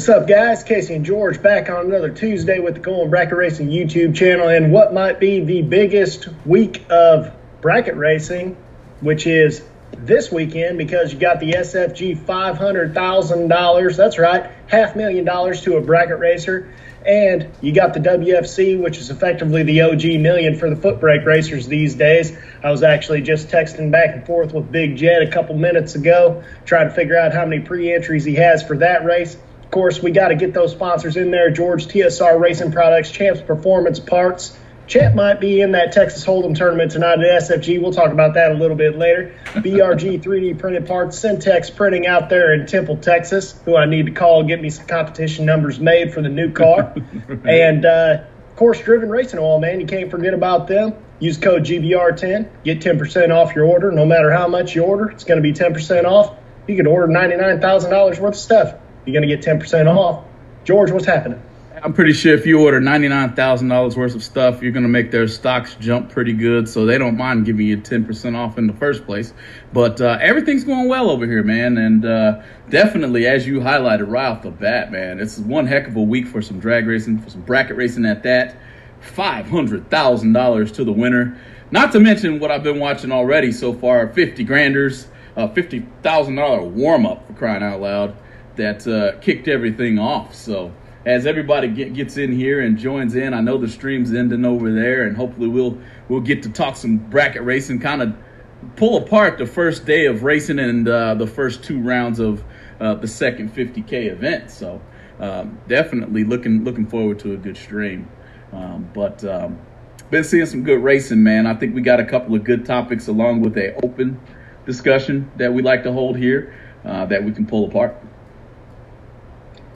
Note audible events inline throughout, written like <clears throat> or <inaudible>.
What's up, guys? Casey and George back on another Tuesday with the Going Bracket Racing YouTube channel and what might be the biggest week of bracket racing, which is this weekend because you got the SFG $500,000. That's right, half million dollars to a bracket racer. And you got the WFC, which is effectively the OG million for the foot brake racers these days. I was actually just texting back and forth with Big Jed a couple minutes ago, trying to figure out how many pre entries he has for that race. Of course, we got to get those sponsors in there George TSR Racing Products, Champs Performance Parts. Champ might be in that Texas Hold'em tournament tonight at SFG. We'll talk about that a little bit later. <laughs> BRG 3D printed parts, Syntex printing out there in Temple, Texas, who I need to call and get me some competition numbers made for the new car. <laughs> and uh, course driven racing oil, man. You can't forget about them. Use code GBR10, get 10% off your order. No matter how much you order, it's going to be 10% off. You could order $99,000 worth of stuff you're going to get 10% off. George, what's happening? I'm pretty sure if you order $99,000 worth of stuff, you're going to make their stocks jump pretty good. So they don't mind giving you 10% off in the first place. But uh, everything's going well over here, man. And uh, definitely, as you highlighted right off the bat, man, it's one heck of a week for some drag racing, for some bracket racing at that. $500,000 to the winner. Not to mention what I've been watching already so far 50 granders, uh, $50,000 warm up for crying out loud that uh, kicked everything off. So as everybody get, gets in here and joins in, I know the stream's ending over there, and hopefully we'll we'll get to talk some bracket racing, kind of pull apart the first day of racing and uh, the first two rounds of uh, the second 50k event. So um, definitely looking looking forward to a good stream. Um, but um, been seeing some good racing, man. I think we got a couple of good topics along with a open discussion that we like to hold here uh, that we can pull apart.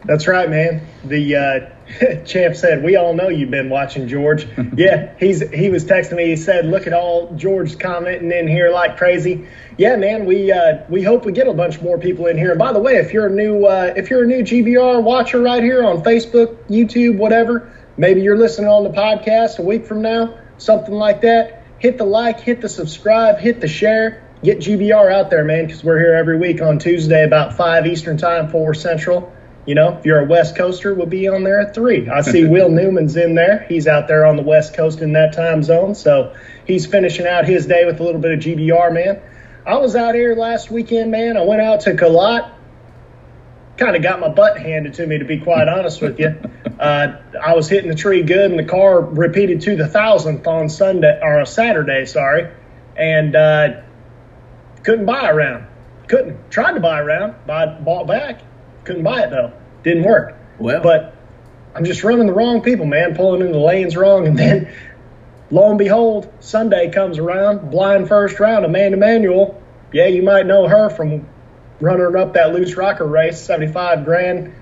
That's right, man. The uh, <laughs> champ said, "We all know you've been watching George." <laughs> yeah, he's he was texting me. He said, "Look at all George commenting in here like crazy." Yeah, man. We uh, we hope we get a bunch more people in here. And by the way, if you're a new uh, if you're a new GBR watcher right here on Facebook, YouTube, whatever, maybe you're listening on the podcast a week from now, something like that. Hit the like, hit the subscribe, hit the share. Get GBR out there, man, because we're here every week on Tuesday about five Eastern time, four Central. You know, if you're a West Coaster, we'll be on there at three. I see <laughs> Will Newman's in there. He's out there on the West Coast in that time zone. So he's finishing out his day with a little bit of GBR, man. I was out here last weekend, man. I went out to Galot. Kind of got my butt handed to me, to be quite honest with you. <laughs> Uh, I was hitting the tree good, and the car repeated to the thousandth on Sunday or Saturday, sorry, and uh, couldn't buy around. Couldn't. Tried to buy around, round, bought, bought back couldn't buy it though. Didn't work. Well, but I'm just running the wrong people, man, pulling in the lanes wrong, and then lo and behold, Sunday comes around, blind first round, Amanda Manuel. Yeah, you might know her from running up that loose rocker race, 75 grand.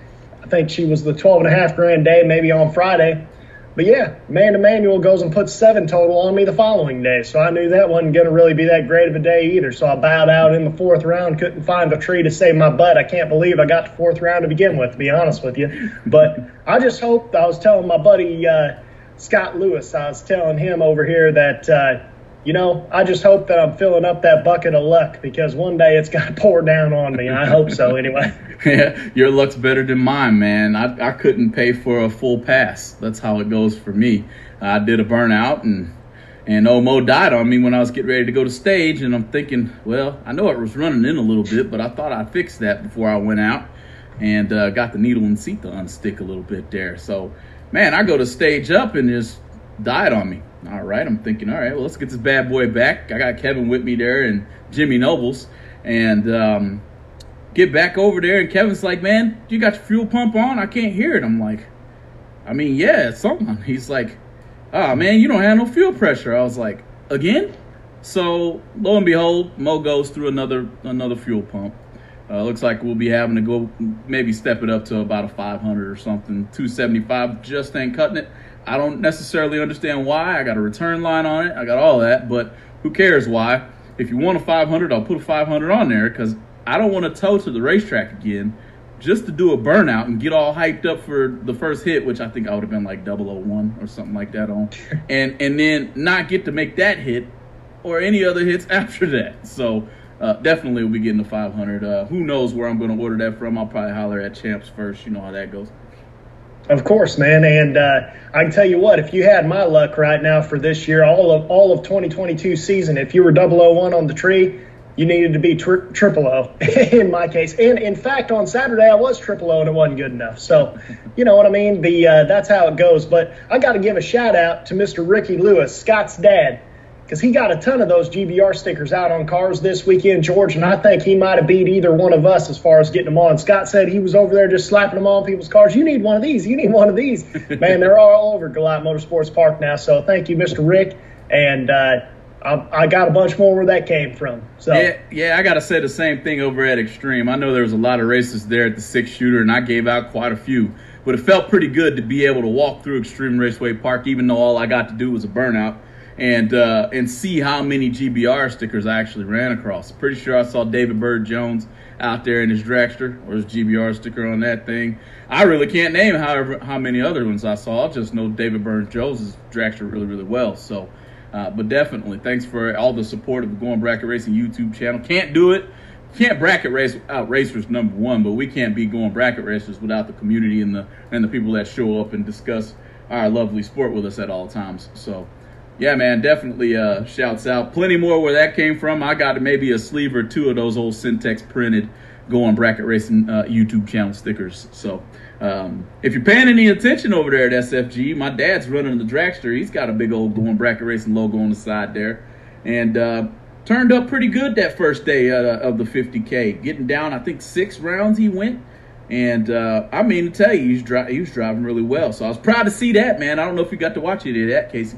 I think she was the 12 and a half grand day, maybe on Friday. But yeah, Amanda Manuel goes and puts seven total on me the following day. So I knew that wasn't going to really be that great of a day either. So I bowed out in the fourth round, couldn't find a tree to save my butt. I can't believe I got to fourth round to begin with, to be honest with you. But I just hope, I was telling my buddy uh, Scott Lewis, I was telling him over here that. Uh, you know, I just hope that I'm filling up that bucket of luck because one day it's going <laughs> to pour down on me. I hope so, anyway. <laughs> yeah, your luck's better than mine, man. I, I couldn't pay for a full pass. That's how it goes for me. I did a burnout and and Omo died on me when I was getting ready to go to stage. And I'm thinking, well, I know it was running in a little bit, but I thought I'd fix that before I went out and uh, got the needle and seat to unstick a little bit there. So, man, I go to stage up and just died on me. All right, I'm thinking, all right, well, let's get this bad boy back. I got Kevin with me there and Jimmy Nobles, and um, get back over there. And Kevin's like, man, you got your fuel pump on? I can't hear it. I'm like, I mean, yeah, it's. <laughs> He's like, oh man, you don't have no fuel pressure. I was like, again? So lo and behold, Mo goes through another another fuel pump. Uh, looks like we'll be having to go maybe step it up to about a 500 or something. 275 just ain't cutting it. I don't necessarily understand why. I got a return line on it. I got all that, but who cares why? If you want a 500, I'll put a 500 on there because I don't want to tow to the racetrack again just to do a burnout and get all hyped up for the first hit, which I think I would have been like 001 or something like that on, <laughs> and and then not get to make that hit or any other hits <laughs> after that. So uh, definitely will be getting the 500. Uh, who knows where I'm going to order that from? I'll probably holler at Champs first. You know how that goes. Of course, man, and uh, I can tell you what. If you had my luck right now for this year, all of all of 2022 season, if you were 001 on the tree, you needed to be tri- triple O <laughs> in my case. And in fact, on Saturday I was triple O and it wasn't good enough. So, you know what I mean? The uh, that's how it goes. But I got to give a shout out to Mr. Ricky Lewis, Scott's dad because he got a ton of those GBR stickers out on cars this weekend, George, and I think he might have beat either one of us as far as getting them on. Scott said he was over there just slapping them on people's cars. You need one of these. You need one of these. <laughs> Man, they're all over Galot Motorsports Park now. So thank you, Mr. Rick. And uh, I, I, got a bunch more where that came from. So yeah, yeah, I got to say the same thing over at Extreme. I know there was a lot of races there at the six shooter, and I gave out quite a few. But it felt pretty good to be able to walk through Extreme Raceway Park, even though all I got to do was a burnout and uh, and see how many GBR stickers I actually ran across. Pretty sure I saw David Bird Jones out there in his dragster or his GBR sticker on that thing. I really can't name however how many other ones I saw. I just know David Bird Jones' dragster really really well. So, uh, but definitely thanks for all the support of the Going Bracket Racing YouTube channel. Can't do it. Can't bracket race out racers number one, but we can't be going bracket racers without the community and the and the people that show up and discuss our lovely sport with us at all times. So yeah, man, definitely uh, shouts out. Plenty more where that came from. I got maybe a sleeve or two of those old Syntex printed going bracket racing uh, YouTube channel stickers. So um, if you're paying any attention over there at SFG, my dad's running the dragster. He's got a big old going bracket racing logo on the side there, and uh, turned up pretty good that first day uh, of the 50k. Getting down, I think six rounds he went. And uh, I mean to tell you, he was, dri- he was driving really well. So I was proud to see that, man. I don't know if you got to watch any of that, Casey.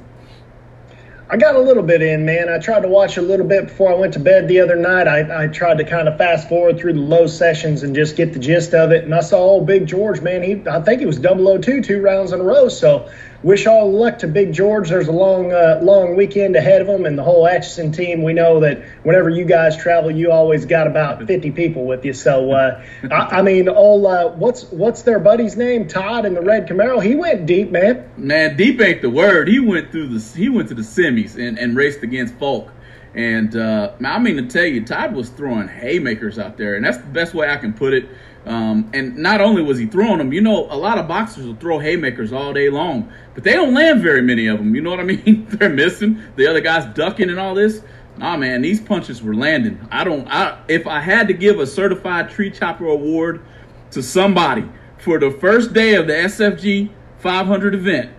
I got a little bit in, man. I tried to watch a little bit before I went to bed the other night. I, I tried to kind of fast forward through the low sessions and just get the gist of it. And I saw old Big George, man. He, I think he was 002 two rounds in a row. So wish all luck to Big George. There's a long, uh, long weekend ahead of him, and the whole Atchison team. We know that whenever you guys travel, you always got about 50 people with you. So, uh, I, I, mean, all uh, what's what's their buddy's name? Todd in the red Camaro. He went deep, man. Man, deep ain't the word. He went through the he went to the semis and, and raced against Folk. And uh, I mean to tell you, Todd was throwing haymakers out there, and that's the best way I can put it. Um, and not only was he throwing them, you know, a lot of boxers will throw haymakers all day long, but they don't land very many of them. You know what I <laughs> mean? They're missing. The other guy's ducking and all this. Nah, man, these punches were landing. I don't. I if I had to give a certified tree chopper award to somebody for the first day of the SFG 500 event,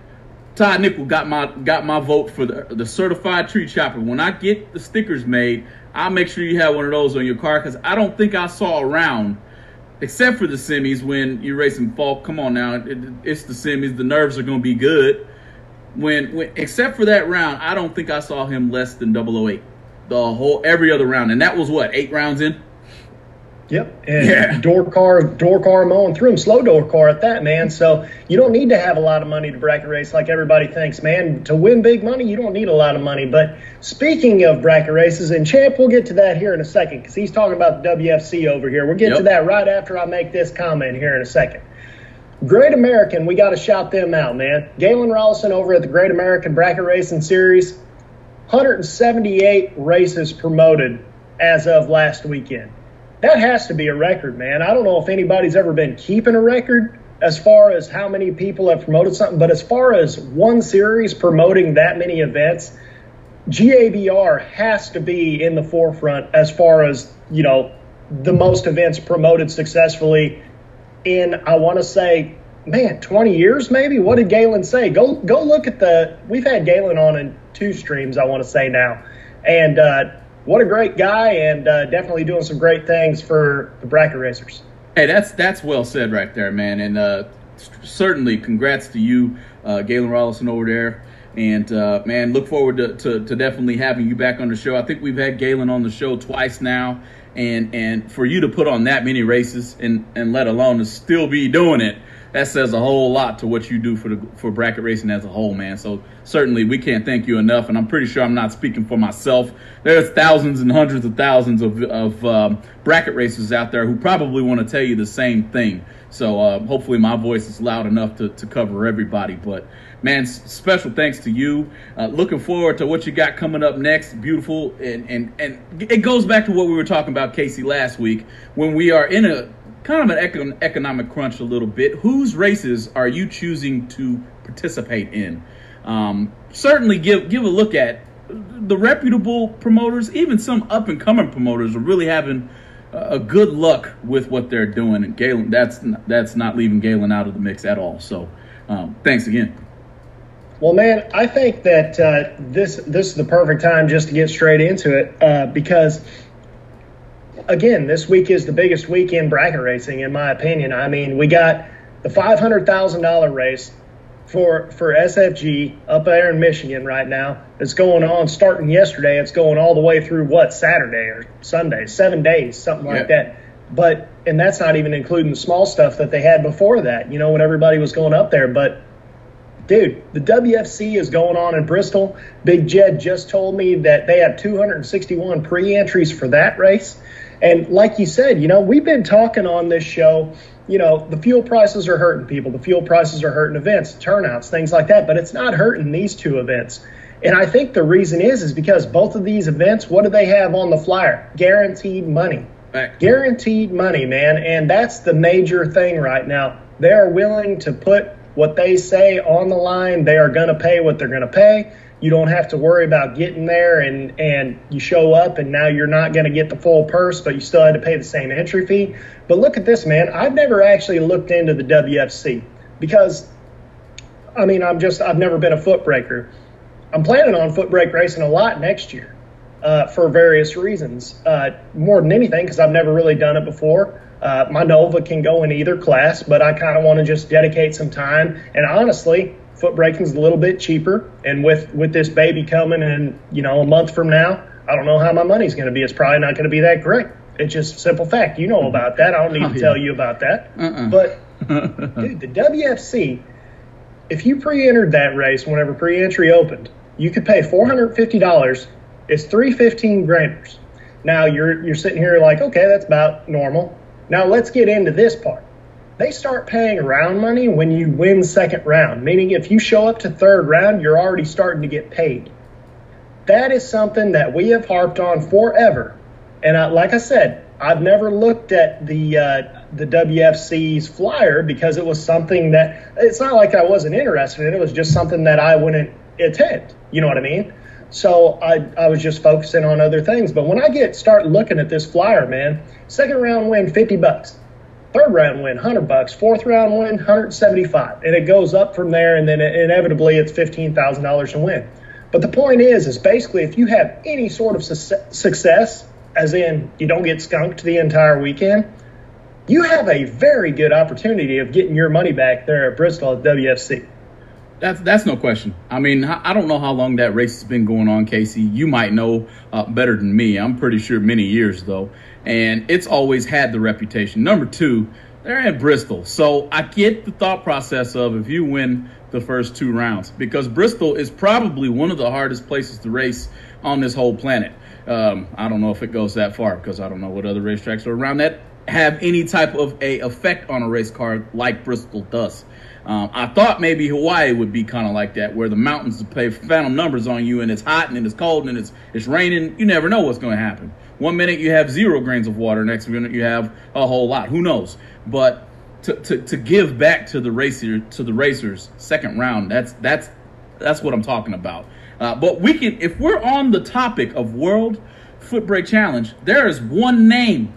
Todd Nickel got my got my vote for the the certified tree chopper. When I get the stickers made, I'll make sure you have one of those on your car because I don't think I saw a round except for the semis when you're racing Falk. Come on now, it, it's the semis. The nerves are going to be good. When, when, except for that round, I don't think I saw him less than 008. The whole every other round, and that was what eight rounds in. Yep, and yeah. door car, door car mowing through them, slow door car at that, man. So you don't need to have a lot of money to bracket race like everybody thinks, man. To win big money, you don't need a lot of money. But speaking of bracket races, and Champ, we'll get to that here in a second because he's talking about the WFC over here. We'll get yep. to that right after I make this comment here in a second. Great American, we got to shout them out, man. Galen Rollison over at the Great American Bracket Racing Series, 178 races promoted as of last weekend that has to be a record, man. I don't know if anybody's ever been keeping a record as far as how many people have promoted something, but as far as one series promoting that many events, GABR has to be in the forefront as far as, you know, the most events promoted successfully in, I want to say, man, 20 years maybe? What did Galen say? Go go look at the, we've had Galen on in two streams, I want to say now. And, uh, what a great guy and uh, definitely doing some great things for the bracket racers. Hey, that's that's well said right there, man. And uh, certainly, congrats to you, uh, Galen Rollison over there. And uh, man, look forward to, to, to, definitely having you back on the show. I think we've had Galen on the show twice now, and and for you to put on that many races and and let alone to still be doing it, that says a whole lot to what you do for the for bracket racing as a whole, man. So certainly we can't thank you enough. And I'm pretty sure I'm not speaking for myself. There's thousands and hundreds of thousands of of um, bracket racers out there who probably want to tell you the same thing. So uh, hopefully my voice is loud enough to, to cover everybody. But man, special thanks to you. Uh, looking forward to what you got coming up next. Beautiful, and and and it goes back to what we were talking about, Casey, last week when we are in a kind of an economic crunch a little bit. Whose races are you choosing to participate in? Um, certainly, give give a look at the reputable promoters, even some up and coming promoters are really having a good luck with what they're doing. And Galen, that's that's not leaving Galen out of the mix at all. So, um, thanks again. Well, man, I think that uh, this this is the perfect time just to get straight into it uh, because, again, this week is the biggest week in bracket racing, in my opinion. I mean, we got the five hundred thousand dollar race for for SFG up there in Michigan right now. It's going on starting yesterday. It's going all the way through what Saturday or Sunday, seven days, something like that. But and that's not even including the small stuff that they had before that. You know, when everybody was going up there. But dude, the WFC is going on in Bristol. Big Jed just told me that they have 261 pre-entries for that race. And like you said, you know, we've been talking on this show you know, the fuel prices are hurting people. The fuel prices are hurting events, turnouts, things like that. But it's not hurting these two events. And I think the reason is is because both of these events, what do they have on the flyer? Guaranteed money. Guaranteed money, man. And that's the major thing right now. They are willing to put what they say on the line. They are going to pay what they're going to pay you don't have to worry about getting there and and you show up and now you're not going to get the full purse but you still had to pay the same entry fee. But look at this man. I've never actually looked into the wfc because i mean i'm just i've never been a foot breaker. I'm planning on foot brake racing a lot next year uh, for various reasons uh, more than anything because i've never really done it before. Uh, my nova can go in either class but i kind of want to just dedicate some time. And honestly foot braking is a little bit cheaper. And with with this baby coming in, you know, a month from now, I don't know how my money's going to be. It's probably not going to be that great. It's just simple fact. You know about that. I don't need oh, to yeah. tell you about that. Uh-uh. But <laughs> dude, the WFC, if you pre-entered that race whenever pre-entry opened, you could pay four hundred fifty dollars. It's three fifteen granders. Now you're you're sitting here like, okay, that's about normal. Now let's get into this part they start paying round money when you win second round, meaning if you show up to third round, you're already starting to get paid. That is something that we have harped on forever. And I, like I said, I've never looked at the uh, the WFC's flyer because it was something that it's not like I wasn't interested in. It was just something that I wouldn't attend. You know what I mean? So I, I was just focusing on other things. But when I get start looking at this flyer, man, second round win fifty bucks Third round win, 100 bucks. Fourth round win, 175. And it goes up from there, and then inevitably it's $15,000 to win. But the point is, is basically if you have any sort of su- success, as in you don't get skunked the entire weekend, you have a very good opportunity of getting your money back there at Bristol at WFC. That's that's no question. I mean, I don't know how long that race has been going on, Casey. You might know uh, better than me. I'm pretty sure many years though, and it's always had the reputation. Number two, they're at Bristol, so I get the thought process of if you win the first two rounds, because Bristol is probably one of the hardest places to race on this whole planet. Um, I don't know if it goes that far because I don't know what other racetracks are around that have any type of a effect on a race car like Bristol does. Um, I thought maybe Hawaii would be kind of like that, where the mountains play phantom numbers on you, and it's hot and it's cold and it's it's raining. You never know what's going to happen. One minute you have zero grains of water, next minute you have a whole lot. Who knows? But to, to, to give back to the racer to the racers second round, that's that's that's what I'm talking about. Uh, but we can, if we're on the topic of World Foot Brake Challenge, there is one name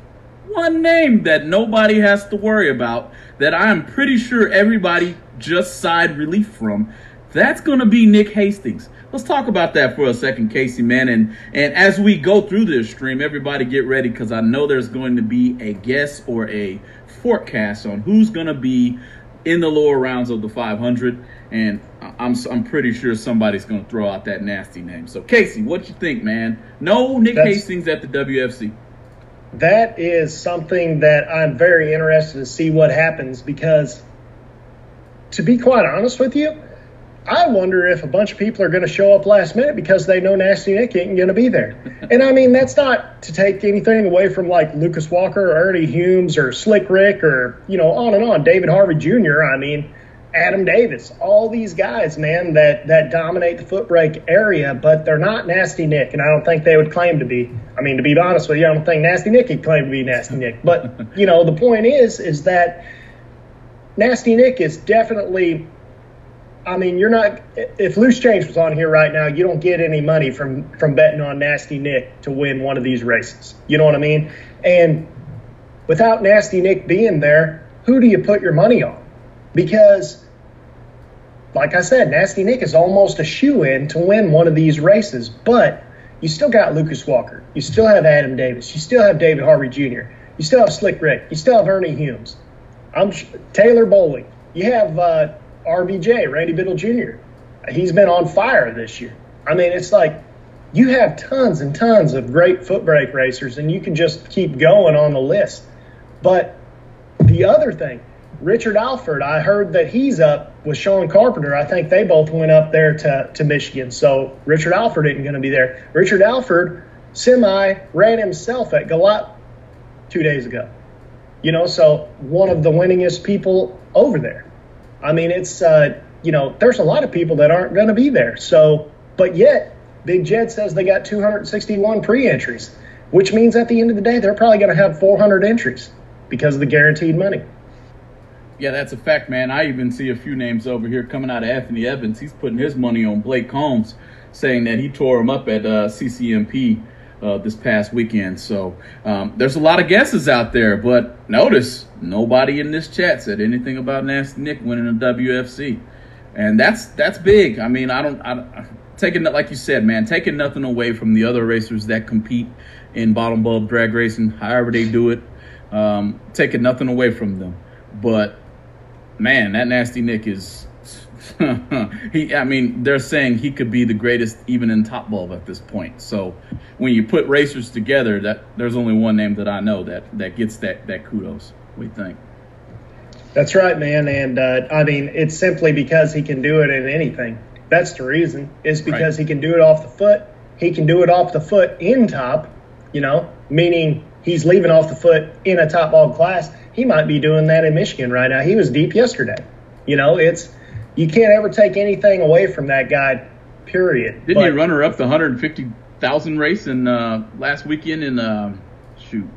one name that nobody has to worry about that I'm pretty sure everybody just sighed relief from. That's going to be Nick Hastings. Let's talk about that for a second, Casey, man. And, and as we go through this stream, everybody get ready because I know there's going to be a guess or a forecast on who's going to be in the lower rounds of the 500. And I'm, I'm pretty sure somebody's going to throw out that nasty name. So, Casey, what you think, man? No Nick That's- Hastings at the WFC that is something that I'm very interested to see what happens because to be quite honest with you, I wonder if a bunch of people are going to show up last minute because they know Nasty Nick ain't going to be there. <laughs> and I mean, that's not to take anything away from like Lucas Walker or Ernie Humes or Slick Rick or, you know, on and on. David Harvey Jr., I mean, Adam Davis, all these guys, man, that, that dominate the foot brake area, but they're not Nasty Nick. And I don't think they would claim to be. I mean, to be honest with you, I don't think Nasty Nick could claim to be Nasty Nick. But, <laughs> you know, the point is, is that Nasty Nick is definitely I mean, you're not. If Loose Change was on here right now, you don't get any money from from betting on Nasty Nick to win one of these races. You know what I mean? And without Nasty Nick being there, who do you put your money on? Because, like I said, Nasty Nick is almost a shoe in to win one of these races. But you still got Lucas Walker. You still have Adam Davis. You still have David Harvey Jr. You still have Slick Rick. You still have Ernie Humes. I'm Taylor Bowling. You have. Uh, RBJ, Randy Biddle Jr. He's been on fire this year. I mean, it's like you have tons and tons of great foot brake racers, and you can just keep going on the list. But the other thing, Richard Alford, I heard that he's up with Sean Carpenter. I think they both went up there to, to Michigan. So Richard Alford isn't going to be there. Richard Alford semi ran himself at Galot two days ago. You know, so one of the winningest people over there. I mean, it's uh, you know, there's a lot of people that aren't going to be there. So, but yet, Big Jed says they got 261 pre-entries, which means at the end of the day, they're probably going to have 400 entries because of the guaranteed money. Yeah, that's a fact, man. I even see a few names over here coming out of Anthony Evans. He's putting his money on Blake Combs, saying that he tore him up at uh, CCMP uh, this past weekend. So um, there's a lot of guesses out there, but notice nobody in this chat said anything about Nasty Nick winning a WFC, and that's that's big. I mean, I don't, I taking like you said, man, taking nothing away from the other racers that compete in bottom bulb drag racing, however they do it, um, taking nothing away from them, but man, that Nasty Nick is <laughs> he, I mean, they're saying he could be the greatest even in top bulb at this point. So when you put racers together, that there's only one name that I know that that gets that that kudos. We think? That's right, man. And uh, I mean, it's simply because he can do it in anything. That's the reason. Is because right. he can do it off the foot. He can do it off the foot in top. You know, meaning he's leaving off the foot in a top bulb class. He might be doing that in Michigan right now. He was deep yesterday. You know, it's you can't ever take anything away from that guy. Period. Didn't but, he run her up the 150,000 race in uh, last weekend in uh, shoot?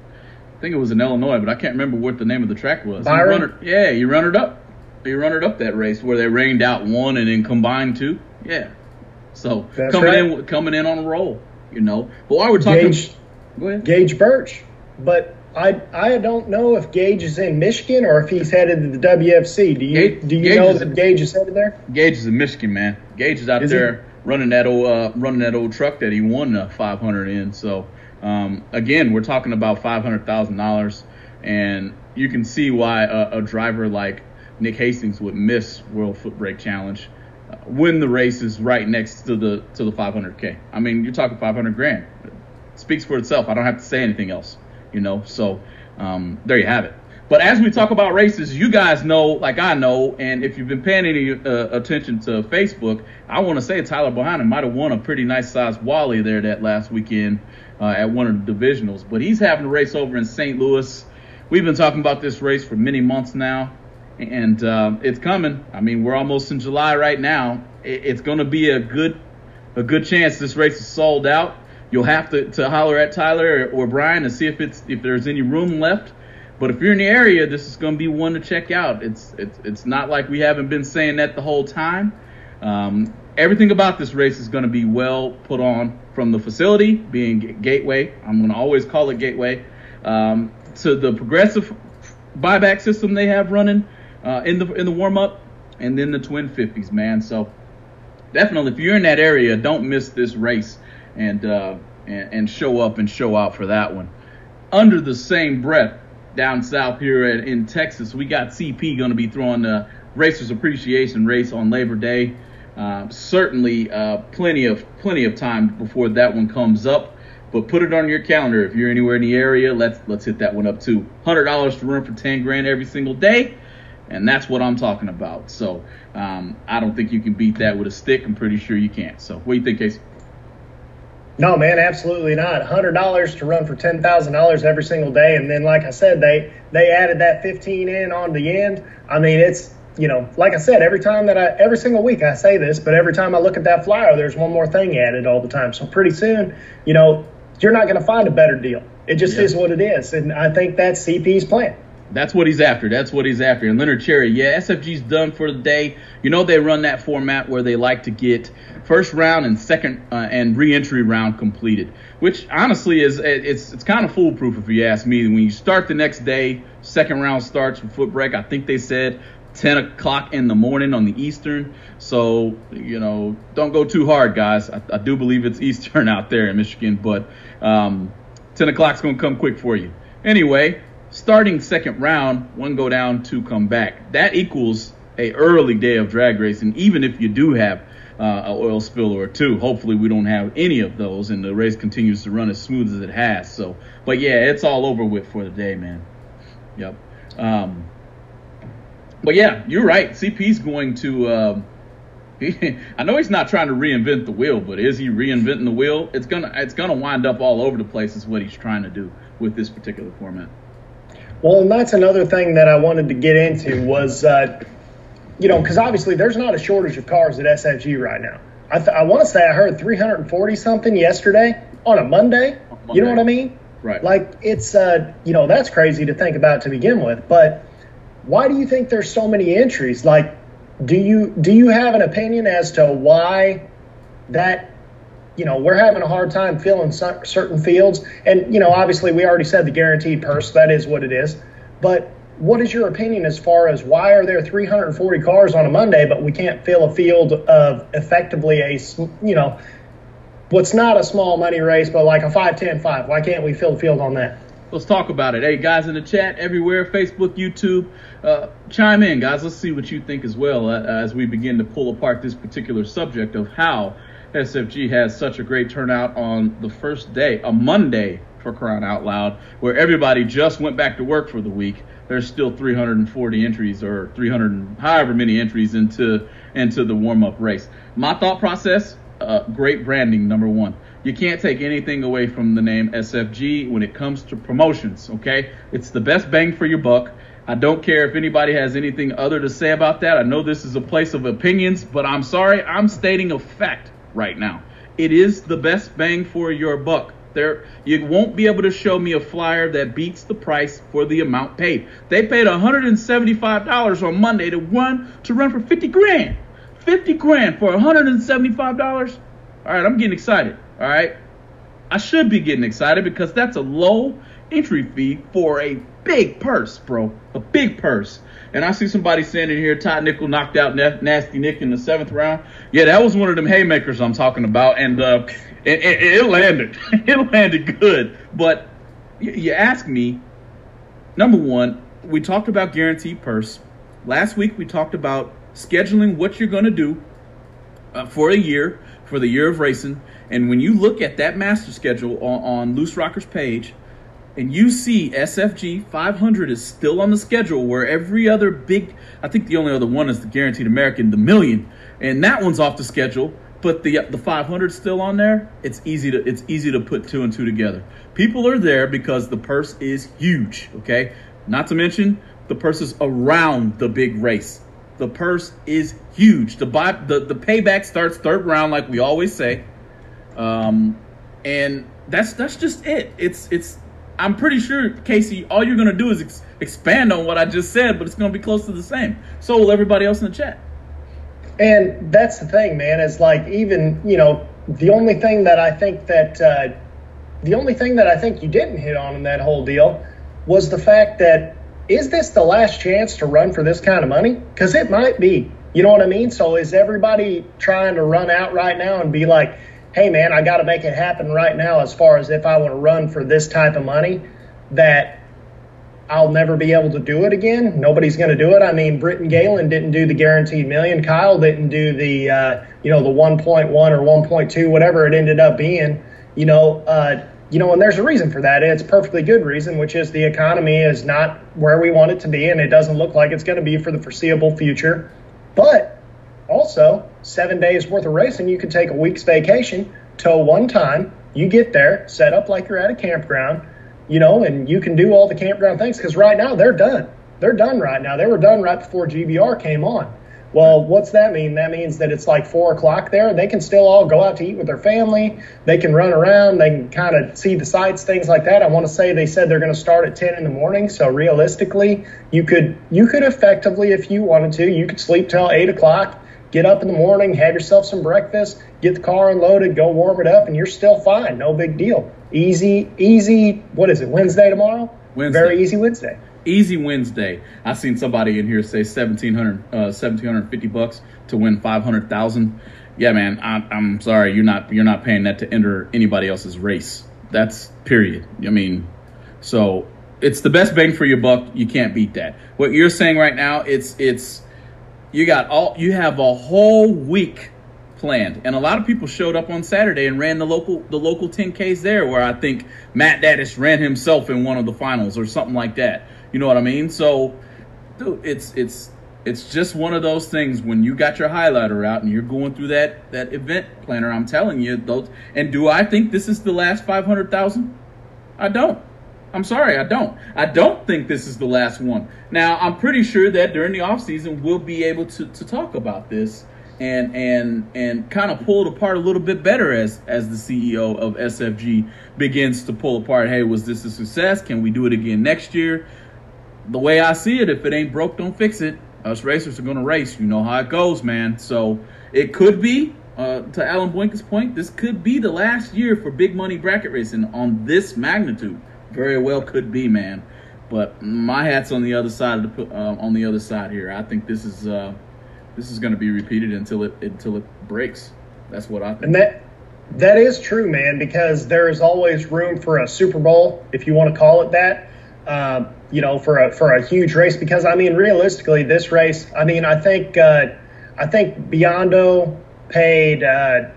I think it was in Illinois, but I can't remember what the name of the track was. Byron? He her, yeah, he run it up. He up that race where they rained out one and then combined two. Yeah. So That's coming right. in coming in on a roll, you know. But while we're talking, Gage. Gage Birch, but I I don't know if Gage is in Michigan or if he's headed to the WFC. Do you Gage, do you Gage know that Gage is headed there? Gage is in Michigan, man. Gage is out is there he? running that old uh, running that old truck that he won the 500 in. So um, again, we're talking about five hundred thousand dollars, and you can see why a, a, driver like Nick Hastings would miss World Foot Brake Challenge. Uh, when the race is right next to the to the 500k. I mean, you're talking 500 grand. It speaks for itself. I don't have to say anything else you know. So um, there you have it. But as we talk about races, you guys know, like I know, and if you've been paying any uh, attention to Facebook, I want to say Tyler Bohannon might have won a pretty nice sized Wally there that last weekend uh, at one of the divisionals. But he's having a race over in St. Louis. We've been talking about this race for many months now, and uh, it's coming. I mean, we're almost in July right now. It's going to be a good, a good chance this race is sold out you'll have to, to holler at Tyler or, or Brian to see if it's if there's any room left. But if you're in the area, this is going to be one to check out. It's it's it's not like we haven't been saying that the whole time. Um, everything about this race is going to be well put on from the facility being Gateway. I'm going to always call it Gateway um, to the progressive buyback system they have running uh, in the in the warm up, and then the Twin 50s, man. So definitely, if you're in that area, don't miss this race and, uh, and, and show up and show out for that one. Under the same breath, down south here in, in Texas, we got CP going to be throwing the Racers Appreciation Race on Labor Day. Uh, certainly, uh, plenty of plenty of time before that one comes up. But put it on your calendar if you're anywhere in the area. Let's let's hit that one up too. Hundred dollars to run for ten grand every single day, And that's what I'm talking about. So um, I don't think you can beat that with a stick. I'm pretty sure you can't. So what do you think, Casey? No, man, absolutely not. Hundred dollars to run for ten thousand dollars every single day, and then, like I said, they they added that fifteen in on the end. I mean, it's you know, like I said, every time that I every single week I say this, but every time I look at that flyer, there's one more thing added all the time. So pretty soon, you know, you're not going to find a better deal. It just yeah. is what it is, and I think that's CP's plan. That's what he's after. That's what he's after. And Leonard Cherry, yeah, SFG's done for the day. You know they run that format where they like to get first round and second uh, and re-entry round completed, which honestly is it's it's kind of foolproof if you ask me. When you start the next day, second round starts with foot brake. I think they said 10 o'clock in the morning on the Eastern. So, you know, don't go too hard, guys. I, I do believe it's <laughs> Eastern out there in Michigan, but um, 10 o'clock's going to come quick for you. Anyway, starting second round, one go down, two come back. That equals a early day of drag racing, even if you do have uh, an oil spill or two. Hopefully, we don't have any of those, and the race continues to run as smooth as it has. So, but yeah, it's all over with for the day, man. Yep. Um, but yeah, you're right. CP's going to. Um, <laughs> I know he's not trying to reinvent the wheel, but is he reinventing the wheel? It's gonna it's gonna wind up all over the place. Is what he's trying to do with this particular format. Well, and that's another thing that I wanted to get into was, uh, you know, because obviously there's not a shortage of cars at SFG right now. I, th- I want to say I heard 340 something yesterday on a Monday. Monday. You know what I mean? Right. Like it's, uh, you know, that's crazy to think about to begin with. But why do you think there's so many entries? Like, do you do you have an opinion as to why that? You know, we're having a hard time filling certain fields, and you know, obviously, we already said the guaranteed purse. That is what it is. But what is your opinion as far as why are there 340 cars on a Monday, but we can't fill a field of effectively a you know what's not a small money race, but like a 5 10 5? Why can't we fill the field on that? Let's talk about it. Hey, guys in the chat, everywhere, Facebook, YouTube, uh, chime in, guys. Let's see what you think as well uh, as we begin to pull apart this particular subject of how SFG has such a great turnout on the first day, a Monday, for crying out loud, where everybody just went back to work for the week. There's still 340 entries or 300, however many entries into into the warm up race. My thought process: uh, great branding, number one you can't take anything away from the name SFG when it comes to promotions, okay? It's the best bang for your buck. I don't care if anybody has anything other to say about that. I know this is a place of opinions, but I'm sorry, I'm stating a fact right now. It is the best bang for your buck. There, you won't be able to show me a flyer that beats the price for the amount paid. They paid $175 on Monday to run to run for 50 grand. 50 grand for $175. All right, I'm getting excited. All right. I should be getting excited because that's a low entry fee for a big purse, bro. A big purse. And I see somebody saying in here, Todd Nickel knocked out Nasty Nick in the seventh round. Yeah, that was one of them haymakers I'm talking about, and uh, it, it, it landed. <laughs> it landed good. But you ask me, number one, we talked about guaranteed purse. Last week we talked about scheduling what you're going to do uh, for a year, for the year of racing. And when you look at that master schedule on, on Loose Rockers page, and you see SFG 500 is still on the schedule where every other big, I think the only other one is the Guaranteed American, the Million, and that one's off the schedule. But the the 500 still on there. It's easy to it's easy to put two and two together. People are there because the purse is huge. Okay, not to mention the purse is around the big race. The purse is huge. The buy the the payback starts third round, like we always say. Um, and that's that's just it. It's it's. I'm pretty sure Casey, all you're gonna do is ex- expand on what I just said, but it's gonna be close to the same. So will everybody else in the chat. And that's the thing, man. Is like even you know the only thing that I think that uh, the only thing that I think you didn't hit on in that whole deal was the fact that is this the last chance to run for this kind of money? Because it might be. You know what I mean? So is everybody trying to run out right now and be like, hey man, I got to make it happen right now as far as if I want to run for this type of money that I'll never be able to do it again. Nobody's going to do it. I mean, Britton Galen didn't do the guaranteed million. Kyle didn't do the, uh, you know, the 1.1 or 1.2, whatever it ended up being. You know, uh, you know, and there's a reason for that. It's a perfectly good reason, which is the economy is not where we want it to be, and it doesn't look like it's going to be for the foreseeable future. But also, seven days worth of racing, you can take a week's vacation, tow one time, you get there, set up like you're at a campground, you know, and you can do all the campground things because right now they're done. They're done right now. They were done right before GBR came on. Well, what's that mean? That means that it's like four o'clock there. They can still all go out to eat with their family. They can run around. They can kind of see the sights, things like that. I want to say they said they're going to start at ten in the morning. So realistically, you could you could effectively, if you wanted to, you could sleep till eight o'clock. Get up in the morning, have yourself some breakfast, get the car unloaded, go warm it up, and you're still fine. No big deal. Easy, easy. What is it? Wednesday tomorrow. Wednesday. Very easy Wednesday easy Wednesday. I seen somebody in here say 1700 uh, 1750 bucks to win 500,000. Yeah, man, I, I'm sorry, you're not you're not paying that to enter anybody else's race. That's period. I mean, so it's the best bang for your buck. You can't beat that. What you're saying right now, it's it's you got all you have a whole week planned. And a lot of people showed up on Saturday and ran the local the local 10Ks there where I think Matt Daddis ran himself in one of the finals or something like that. You know what I mean? So, dude, it's it's it's just one of those things when you got your highlighter out and you're going through that that event planner. I'm telling you, those. And do I think this is the last five hundred thousand? I don't. I'm sorry, I don't. I don't think this is the last one. Now, I'm pretty sure that during the off season we'll be able to, to talk about this and and and kind of pull it apart a little bit better as as the CEO of SFG begins to pull apart. Hey, was this a success? Can we do it again next year? the way I see it, if it ain't broke, don't fix it. Us racers are gonna race. You know how it goes, man. So it could be, uh, to Alan Boykin's point, this could be the last year for big money bracket racing on this magnitude. Very well could be, man. But my hat's on the other side of the uh, on the other side here. I think this is uh, this is going to be repeated until it until it breaks. That's what I think. And that that is true, man. Because there is always room for a Super Bowl, if you want to call it that. Uh, you know, for a for a huge race because I mean, realistically, this race, I mean, I think uh, I think Biondo paid. Uh,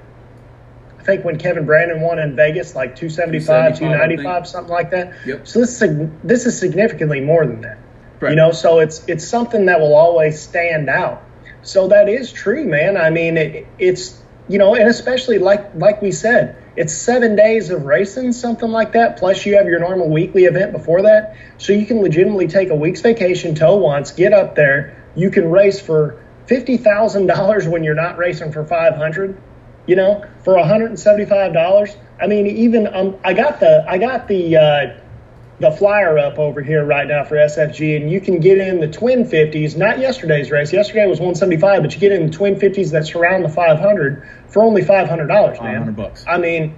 I think when Kevin Brandon won in Vegas, like 275, 295, something like that. Yep. So this is, this is significantly more than that. Right. You know, so it's it's something that will always stand out. So that is true, man. I mean, it, it's you know, and especially like like we said, it's seven days of racing, something like that. Plus, you have your normal weekly event before that. So you can legitimately take a week's vacation, tow once, get up there. You can race for fifty thousand dollars when you're not racing for five hundred. You know, for one hundred and seventy-five dollars. I mean, even um, I got the I got the uh, the flyer up over here right now for SFG, and you can get in the twin 50s. Not yesterday's race. Yesterday was 175, but you get in the twin 50s that surround the 500 for only $500, man. 500 bucks. I mean,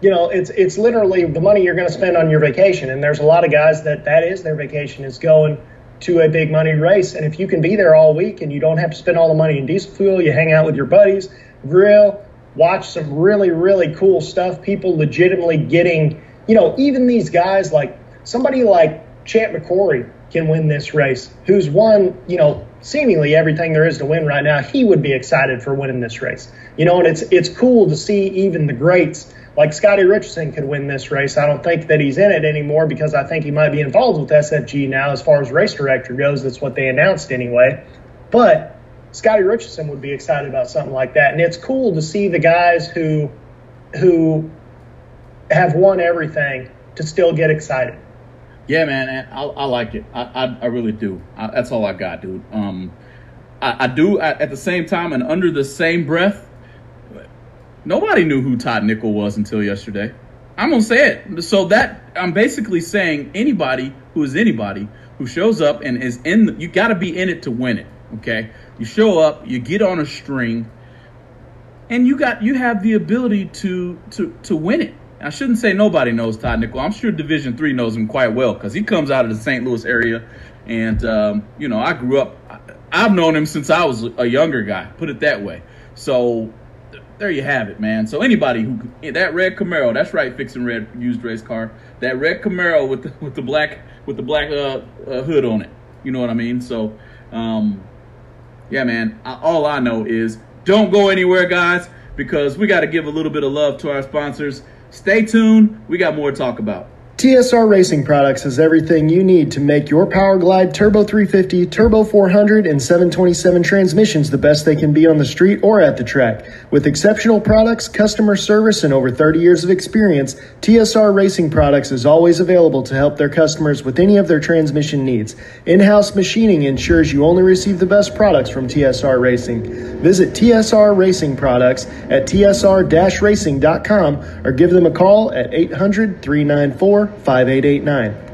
you know, it's it's literally the money you're going to spend on your vacation, and there's a lot of guys that that is their vacation is going to a big money race, and if you can be there all week and you don't have to spend all the money in diesel fuel, you hang out with your buddies, grill, watch some really really cool stuff. People legitimately getting you know, even these guys like somebody like Champ McCrory can win this race, who's won, you know, seemingly everything there is to win right now. He would be excited for winning this race. You know, and it's it's cool to see even the greats like Scotty Richardson could win this race. I don't think that he's in it anymore because I think he might be involved with SFG now as far as race director goes. That's what they announced anyway. But Scotty Richardson would be excited about something like that. And it's cool to see the guys who who have won everything to still get excited. Yeah, man, I, I like it. I, I, I really do. I, that's all I got, dude. Um, I, I do at, at the same time and under the same breath. Nobody knew who Todd Nickel was until yesterday. I'm gonna say it. So that I'm basically saying anybody who is anybody who shows up and is in, the, you got to be in it to win it. Okay, you show up, you get on a string, and you got you have the ability to to to win it. I shouldn't say nobody knows Todd Nichol. I'm sure Division Three knows him quite well because he comes out of the St. Louis area, and um, you know I grew up. I've known him since I was a younger guy. Put it that way. So there you have it, man. So anybody who that red Camaro, that's right, fixing red used race car. That red Camaro with the with the black with the black uh, uh, hood on it. You know what I mean? So, um, yeah, man. I, all I know is don't go anywhere, guys, because we got to give a little bit of love to our sponsors. Stay tuned. We got more to talk about. TSR Racing Products has everything you need to make your Powerglide Turbo 350, Turbo 400, and 727 transmissions the best they can be on the street or at the track. With exceptional products, customer service, and over 30 years of experience, TSR Racing Products is always available to help their customers with any of their transmission needs. In house machining ensures you only receive the best products from TSR Racing. Visit TSR Racing Products at tsr racing.com or give them a call at 800 394 5889.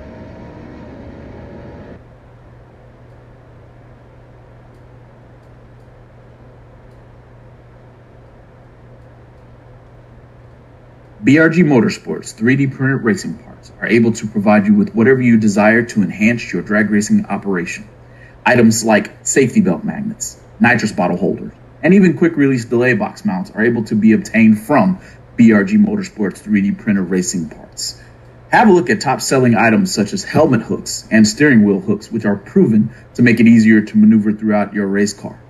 BRG Motorsports 3D printed racing parts are able to provide you with whatever you desire to enhance your drag racing operation. Items like safety belt magnets, nitrous bottle holders, and even quick release delay box mounts are able to be obtained from BRG Motorsports 3D printed racing parts. Have a look at top selling items such as helmet hooks and steering wheel hooks, which are proven to make it easier to maneuver throughout your race car.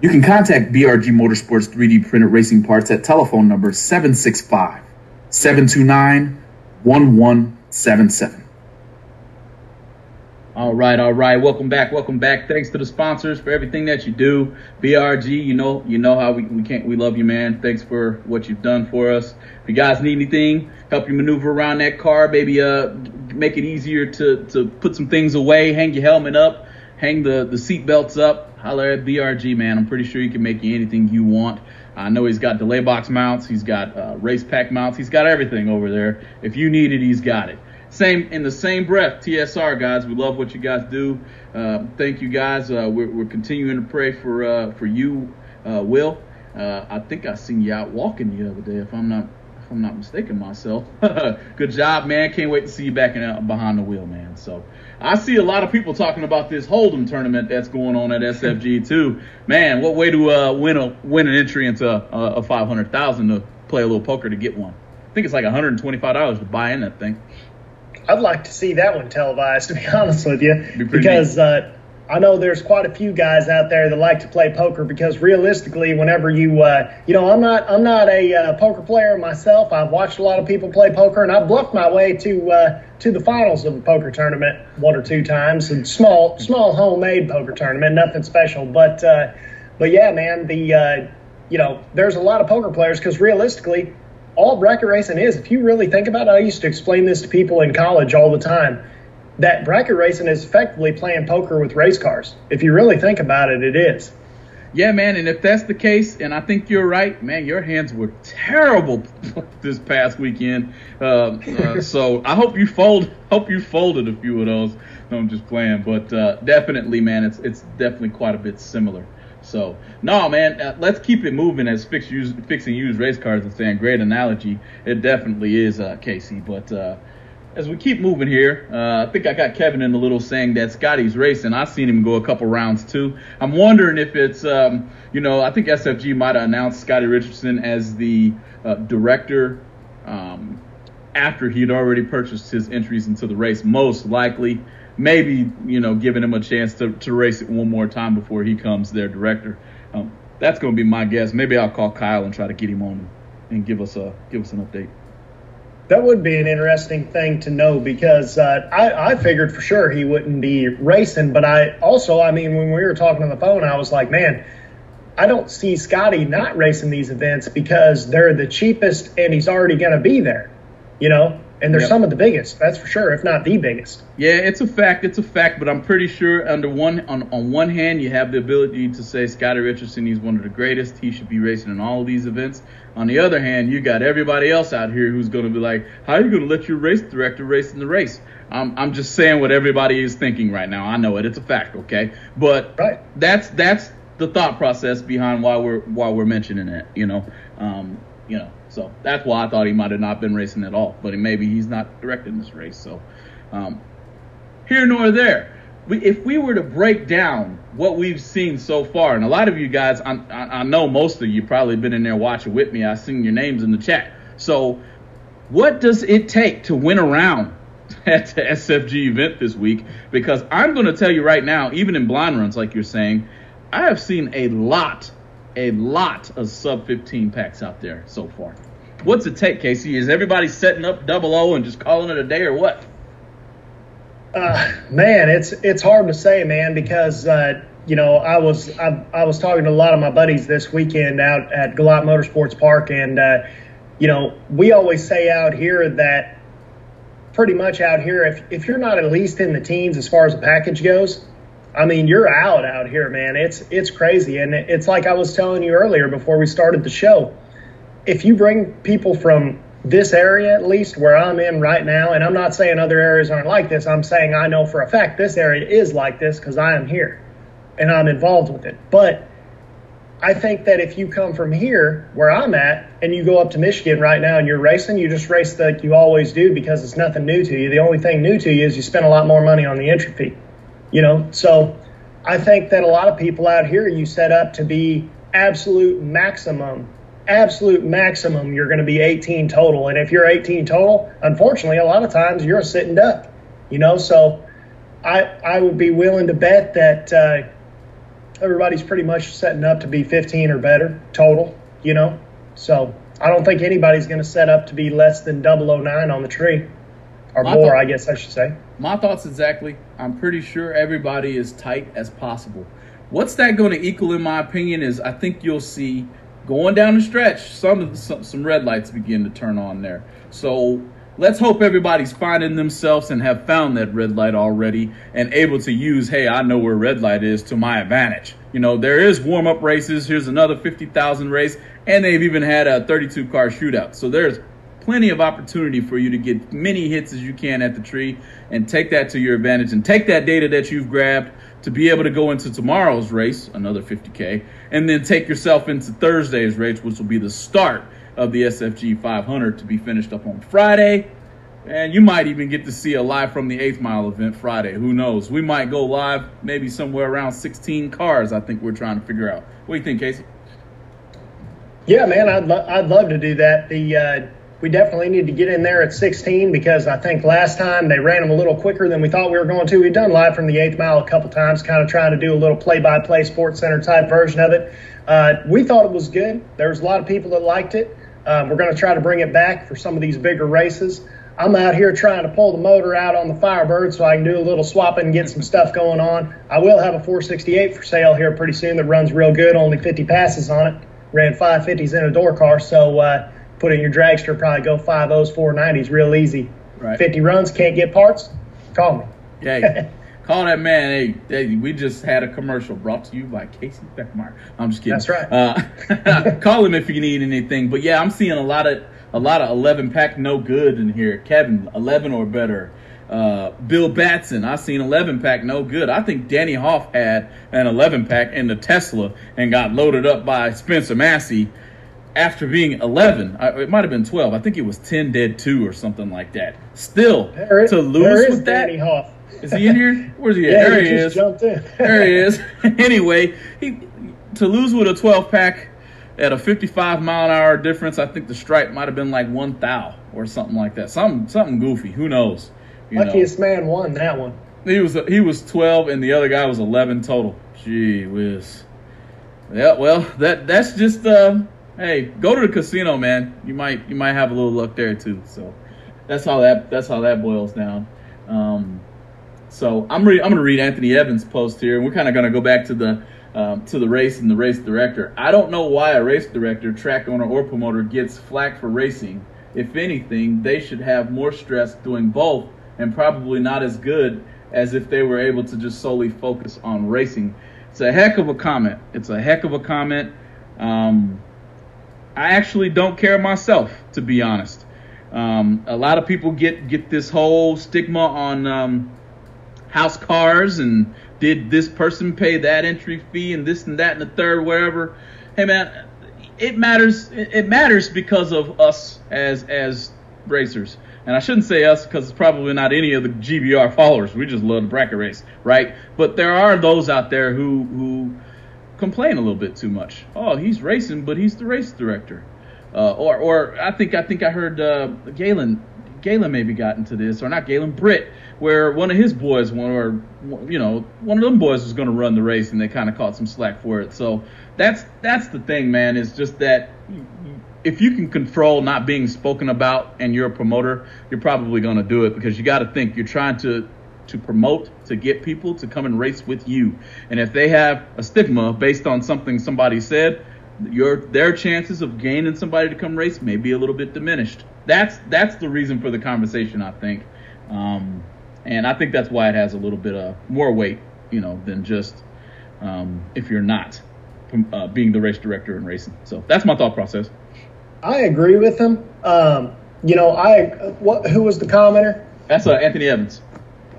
You can contact BRG Motorsports 3D printed racing parts at telephone number 765 729 1177. All right, all right. Welcome back, welcome back. Thanks to the sponsors for everything that you do. BRG, you know, you know how we, we can't we love you, man. Thanks for what you've done for us. If you guys need anything, help you maneuver around that car, maybe uh make it easier to to put some things away, hang your helmet up, hang the the seat belts up. Holler at BRG, man. I'm pretty sure he can make you anything you want. I know he's got delay box mounts, he's got uh, race pack mounts, he's got everything over there. If you need it, he's got it. Same in the same breath, TSR guys. We love what you guys do. Uh, thank you guys. Uh, we're, we're, continuing to pray for uh, for you, uh, Will. Uh, I think I seen you out walking the other day, if I'm not if I'm not mistaken myself. <laughs> Good job, man. Can't wait to see you back in, uh, behind the wheel, man. So I see a lot of people talking about this Hold'em tournament that's going on at SFG too. Man, what way to win a win an entry into a, a five hundred thousand to play a little poker to get one. I think it's like $125 to buy in that thing. I'd like to see that one televised, <laughs> to be honest with you, be because uh, I know there's quite a few guys out there that like to play poker. Because realistically, whenever you, uh, you know, I'm not, I'm not a uh, poker player myself. I've watched a lot of people play poker, and I've bluffed my way to uh, to the finals of a poker tournament one or two times, and small, small homemade poker tournament, nothing special, but, uh, but yeah, man, the, uh, you know, there's a lot of poker players because realistically all bracket racing is, if you really think about it, I used to explain this to people in college all the time. That bracket racing is effectively playing poker with race cars. If you really think about it, it is. Yeah, man, and if that's the case, and I think you're right, man, your hands were terrible <laughs> this past weekend. Uh, uh, <laughs> so I hope you fold, hope you folded a few of those. No, I'm just playing, but uh, definitely, man, it's it's definitely quite a bit similar. So no, man, uh, let's keep it moving as fix use, fixing used race cars and saying great analogy. It definitely is, uh, Casey. But uh, as we keep moving here, uh, I think I got Kevin in the little saying that Scotty's racing. I've seen him go a couple rounds too. I'm wondering if it's, um, you know, I think SFG might have announced Scotty Richardson as the uh, director. Um, after he'd already purchased his entries into the race, most likely maybe you know giving him a chance to, to race it one more time before he comes their director. Um, that's going to be my guess. Maybe I'll call Kyle and try to get him on and give us a give us an update. That would be an interesting thing to know because uh, I, I figured for sure he wouldn't be racing, but I also, I mean, when we were talking on the phone, I was like, man, I don't see Scotty not racing these events because they're the cheapest and he's already going to be there. You know, and they're yep. some of the biggest. That's for sure, if not the biggest. Yeah, it's a fact. It's a fact. But I'm pretty sure under one on on one hand, you have the ability to say Scotty Richardson, he's one of the greatest. He should be racing in all of these events. On the other hand, you got everybody else out here who's going to be like, how are you going to let your race director race in the race? I'm I'm just saying what everybody is thinking right now. I know it. It's a fact, okay? But right. that's that's the thought process behind why we're why we're mentioning it. You know, um, you know. So that's why I thought he might have not been racing at all. But maybe he's not directing this race. So um, here nor there. We, if we were to break down what we've seen so far, and a lot of you guys, I, I, I know most of you probably been in there watching with me. I've seen your names in the chat. So, what does it take to win around <laughs> at the SFG event this week? Because I'm going to tell you right now, even in blind runs, like you're saying, I have seen a lot a lot of sub 15 packs out there so far. What's it take, Casey? Is everybody setting up double O and just calling it a day or what? Uh, man, it's it's hard to say, man, because uh, you know I was I, I, was talking to a lot of my buddies this weekend out at Galot Motorsports Park, and uh, you know we always say out here that pretty much out here if if you're not at least in the teens as far as the package goes, I mean you're out out here, man. It's it's crazy, and it's like I was telling you earlier before we started the show. If you bring people from this area, at least where I'm in right now, and I'm not saying other areas aren't like this, I'm saying I know for a fact this area is like this because I am here and I'm involved with it. But I think that if you come from here, where I'm at, and you go up to Michigan right now and you're racing, you just race like you always do because it's nothing new to you. The only thing new to you is you spend a lot more money on the entry fee, you know? So I think that a lot of people out here, you set up to be absolute maximum absolute maximum, you're going to be 18 total. And if you're 18 total, unfortunately, a lot of times you're a sitting duck, you know. So I I would be willing to bet that uh, everybody's pretty much setting up to be 15 or better total, you know. So I don't think anybody's going to set up to be less than 009 on the tree. Or my more, I guess I should say. My thoughts exactly. I'm pretty sure everybody is tight as possible. What's that going to equal, in my opinion, is I think you'll see going down the stretch, some, some some red lights begin to turn on there. So let's hope everybody's finding themselves and have found that red light already and able to use, hey, I know where red light is to my advantage. You know, there is warm up races. Here's another 50,000 race, and they've even had a 32 car shootout. So there's plenty of opportunity for you to get many hits as you can at the tree and take that to your advantage and take that data that you've grabbed to be able to go into tomorrow's race, another 50K, and then take yourself into Thursday's race, which will be the start of the SFG 500 to be finished up on Friday. And you might even get to see a live from the eighth mile event Friday. Who knows? We might go live maybe somewhere around 16 cars. I think we're trying to figure out. What do you think, Casey? Yeah, man, I'd, lo- I'd love to do that. The uh, we definitely need to get in there at 16 because I think last time they ran them a little quicker than we thought we were going to. We've done live from the eighth mile a couple times, kind of trying to do a little play-by-play Sports Center type version of it. Uh, we thought it was good. There was a lot of people that liked it. Uh, we're going to try to bring it back for some of these bigger races. I'm out here trying to pull the motor out on the Firebird so I can do a little swapping and get some stuff going on. I will have a 468 for sale here pretty soon that runs real good, only 50 passes on it. Ran 550s in a door car, so uh, put in your dragster, probably go five O's, four nineties, real easy. Right. Fifty runs, can't get parts, call me. Yeah. <laughs> Call that man. Hey, hey, we just had a commercial brought to you by Casey Beckmeyer. I'm just kidding. That's right. Uh, <laughs> call him if you need anything. But yeah, I'm seeing a lot of a lot of 11 pack no good in here. Kevin, 11 or better. Uh, Bill Batson, I seen 11 pack no good. I think Danny Hoff had an 11 pack in the Tesla and got loaded up by Spencer Massey after being 11, it might have been 12. I think it was 10 dead 2 or something like that. Still, is, to lose with Danny that. Hoff. Is he in here? <laughs> Where's he at? yeah, there he, he is. Jumped in. <laughs> there he is. <laughs> anyway, he to lose with a 12 pack at a 55 mile an hour difference, I think the stripe might have been like one thou or something like that. Something something goofy. Who knows? You Luckiest know. man won that one. He was he was 12 and the other guy was 11 total. Gee whiz. Yeah, well, that that's just uh hey, go to the casino, man. You might you might have a little luck there too. So that's how that that's how that boils down. Um, so I'm re- I'm gonna read Anthony Evans' post here, and we're kind of gonna go back to the um, to the race and the race director. I don't know why a race director, track owner, or promoter gets flack for racing. If anything, they should have more stress doing both, and probably not as good as if they were able to just solely focus on racing. It's a heck of a comment. It's a heck of a comment. Um, I actually don't care myself, to be honest. Um, a lot of people get get this whole stigma on um, house cars and did this person pay that entry fee and this and that and the third wherever. Hey man, it matters. It matters because of us as as racers. And I shouldn't say us because it's probably not any of the GBR followers. We just love the bracket race, right? But there are those out there who who complain a little bit too much. Oh, he's racing, but he's the race director. Uh, or, or I think I think I heard uh, Galen Galen maybe got into this, or not Galen Britt, where one of his boys, one or you know, one of them boys was going to run the race, and they kind of caught some slack for it. So that's that's the thing, man. Is just that if you can control not being spoken about, and you're a promoter, you're probably going to do it because you got to think you're trying to to promote to get people to come and race with you, and if they have a stigma based on something somebody said your their chances of gaining somebody to come race may be a little bit diminished. That's that's the reason for the conversation, I think, um, and I think that's why it has a little bit of more weight, you know, than just um, if you're not uh, being the race director and racing. So that's my thought process. I agree with him. Um, you know, I what who was the commenter? That's uh, Anthony Evans.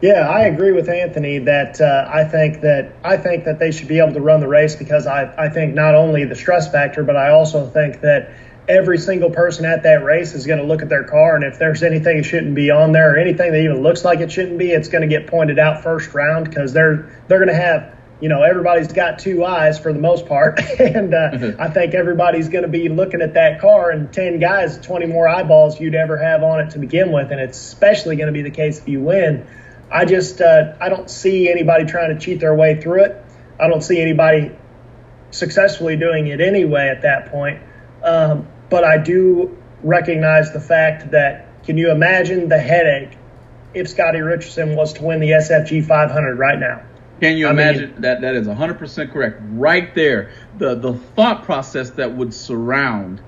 Yeah, I agree with Anthony that uh, I think that I think that they should be able to run the race because I, I think not only the stress factor, but I also think that every single person at that race is going to look at their car, and if there's anything that shouldn't be on there or anything that even looks like it shouldn't be, it's going to get pointed out first round because they're they're going to have you know everybody's got two eyes for the most part, <laughs> and uh, mm-hmm. I think everybody's going to be looking at that car and ten guys, twenty more eyeballs you'd ever have on it to begin with, and it's especially going to be the case if you win. I just uh, I don't see anybody trying to cheat their way through it. I don't see anybody successfully doing it anyway at that point. Um, but I do recognize the fact that can you imagine the headache if Scotty Richardson was to win the SFG 500 right now? Can you I imagine mean, that? That is 100% correct. Right there, the the thought process that would surround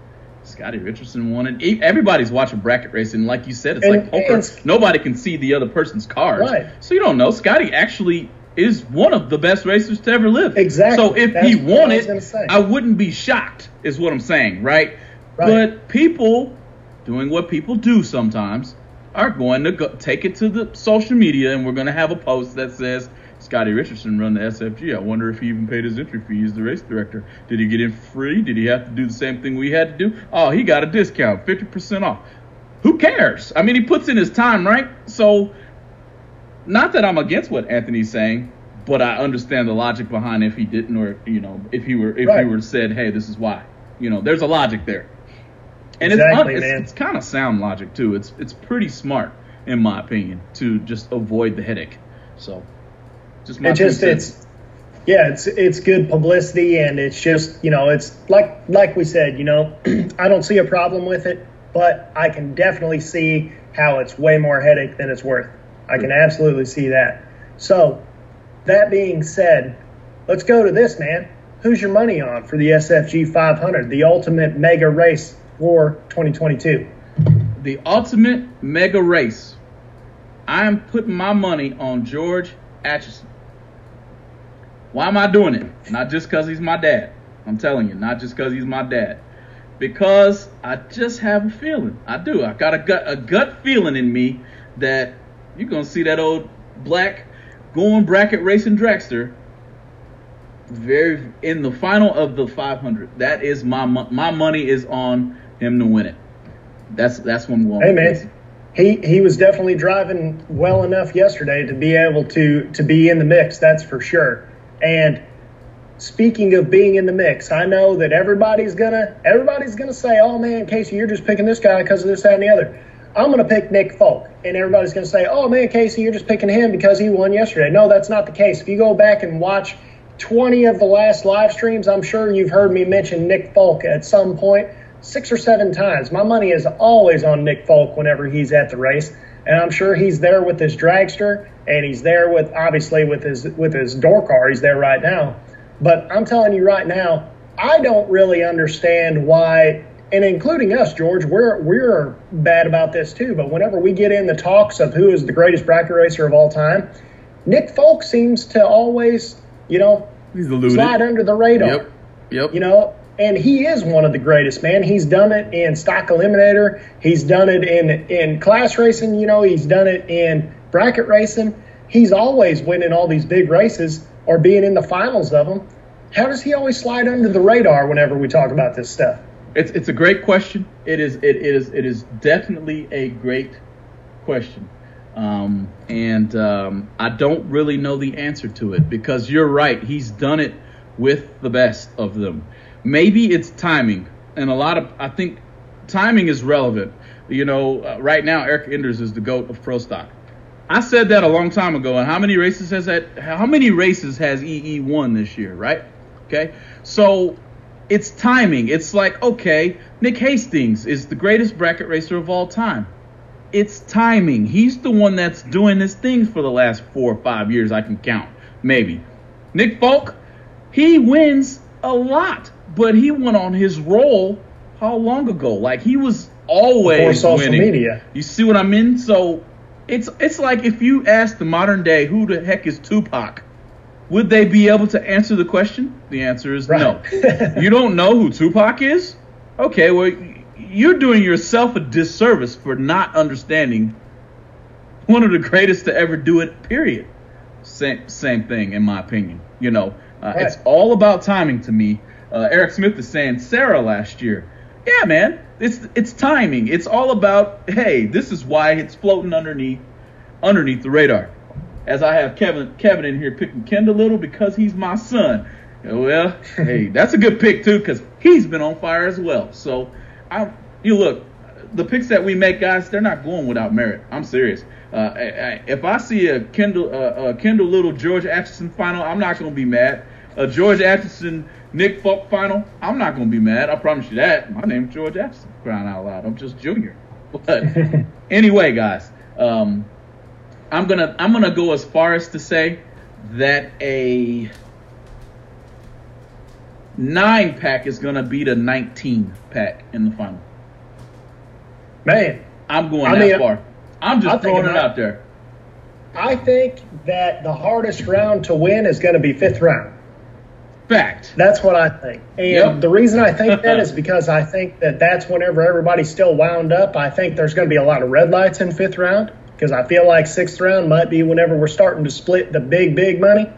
Scotty Richardson won it. Everybody's watching bracket racing. Like you said, it's and, like poker. Nobody can see the other person's cards. Right. So you don't know. Scotty actually is one of the best racers to ever live. Exactly. So if That's he won it, I wouldn't be shocked, is what I'm saying, right? right? But people doing what people do sometimes are going to go, take it to the social media, and we're going to have a post that says, Scotty Richardson run the SFG. I wonder if he even paid his entry fee as the race director. Did he get in free? Did he have to do the same thing we had to do? Oh, he got a discount, 50% off. Who cares? I mean, he puts in his time, right? So, not that I'm against what Anthony's saying, but I understand the logic behind if he didn't, or you know, if he were if right. he were said, hey, this is why. You know, there's a logic there, and exactly, it's, it's, it's kind of sound logic too. It's it's pretty smart in my opinion to just avoid the headache. So. Just it just it's yeah, it's it's good publicity, and it's just you know it's like like we said, you know, <clears throat> I don't see a problem with it, but I can definitely see how it's way more headache than it's worth. I can absolutely see that. So, that being said, let's go to this man. Who's your money on for the SFG 500, the ultimate mega race for 2022? The ultimate mega race. I am putting my money on George Atchison. Why am I doing it? Not just because he's my dad. I'm telling you, not just because he's my dad. Because I just have a feeling. I do. I got a gut, a gut feeling in me that you're gonna see that old black going bracket racing dragster very in the final of the 500. That is my my money is on him to win it. That's that's what I'm going. Hey man, he he was definitely driving well enough yesterday to be able to to be in the mix. That's for sure. And speaking of being in the mix, I know that everybody's gonna everybody's gonna say, "Oh man, Casey, you're just picking this guy because of this, that, and the other." I'm gonna pick Nick Folk, and everybody's gonna say, "Oh man, Casey, you're just picking him because he won yesterday." No, that's not the case. If you go back and watch 20 of the last live streams, I'm sure you've heard me mention Nick Folk at some point, six or seven times. My money is always on Nick Folk whenever he's at the race and I'm sure he's there with his dragster, and he's there with obviously with his with his door car. He's there right now. But I'm telling you right now, I don't really understand why, and including us, George, we're we're bad about this too. But whenever we get in the talks of who is the greatest bracket racer of all time, Nick Folk seems to always, you know, slide under the radar. Yep. Yep. You know, and he is one of the greatest, man. He's done it in stock eliminator. He's done it in in class racing. You know, he's done it in bracket racing. He's always winning all these big races or being in the finals of them. How does he always slide under the radar whenever we talk about this stuff? It's it's a great question. It is it is it is definitely a great question. Um, and um, I don't really know the answer to it because you're right. He's done it with the best of them maybe it's timing, and a lot of I think timing is relevant You know, uh, right now Erica Enders is the goat of pro stock. I said that a long time ago. And how many races has that? How many races has EE won this year? Right? Okay. So it's timing. It's like okay, Nick Hastings is the greatest bracket racer of all time. It's timing. He's the one that's doing this thing for the last four or five years. I can count maybe. Nick Folk, he wins a lot, but he went on his roll how long ago? Like he was always Before social winning. media. You see what I mean? So it's it's like if you ask the modern day who the heck is Tupac, would they be able to answer the question? The answer is no. <laughs> You don't know who Tupac is? Okay, well you're doing yourself a disservice for not understanding one of the greatest to ever do it. Period. Same same thing in my opinion. You know, uh, Right. it's all about timing to me. Uh, Eric Smith is saying Sarah last year. Yeah, man, it's it's timing. It's all about hey, this is why it's floating underneath underneath the radar. As I have Kevin Kevin in here picking Kendall Little because he's my son. Well, hey, <laughs> that's a good pick too because he's been on fire as well. So, I you look, the picks that we make, guys, they're not going without merit. I'm serious. Uh, I, I, if I see a Kendall uh, a Kendall Little George Atchison final, I'm not going to be mad. A George Atchison Nick Folk final, I'm not going to be mad. I promise you that. My name's George Atchison. Crying out loud, I'm just Junior. <laughs> But <laughs> anyway, guys, um, I'm gonna I'm gonna go as far as to say that a nine pack is gonna beat a 19 pack in the final. Man, I'm going I that mean, far. I'm I just think throwing it it out there. I think that the hardest round to win is going to be fifth round. Fact. That's what I think. And Yep. the reason I think that <laughs> is because I think that that's whenever everybody's still wound up. I think there's going to be a lot of red lights in fifth round because I feel like sixth round might be whenever we're starting to split the big, big money.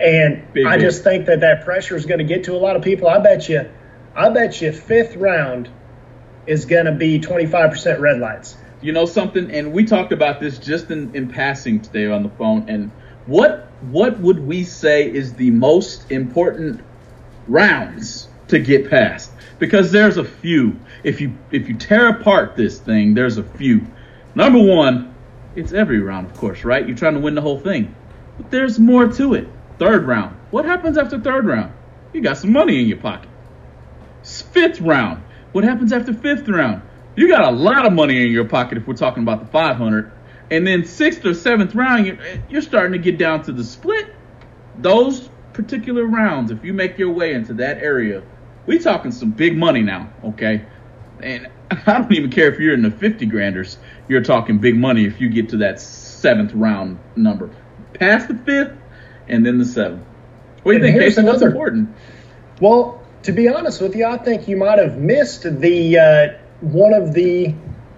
And Big, I big. just think that that pressure is going to get to a lot of people. I bet you, I bet you fifth round is going to be 25% red lights. You know something, and we talked about this just in, in passing today on the phone. And what what would we say is the most important rounds to get past? Because there's a few. If you if you tear apart this thing, there's a few. Number one, it's every round, of course, right? You're trying to win the whole thing. But there's more to it. Third round. What happens after third round? You got some money in your pocket. Fifth round. What happens after fifth round? You got a lot of money in your pocket if we're talking about the 500. And then sixth or seventh round, you're, you're starting to get down to the split. Those particular rounds, if you make your way into that area, we talking some big money now, okay? And <laughs> I don't even care if you're in the 50 granders. You're talking big money if you get to that seventh round number. Past the fifth, and then the seventh. What do you And think, Casey? What's important? Well, to be honest with you, I think you might have missed the uh, one of the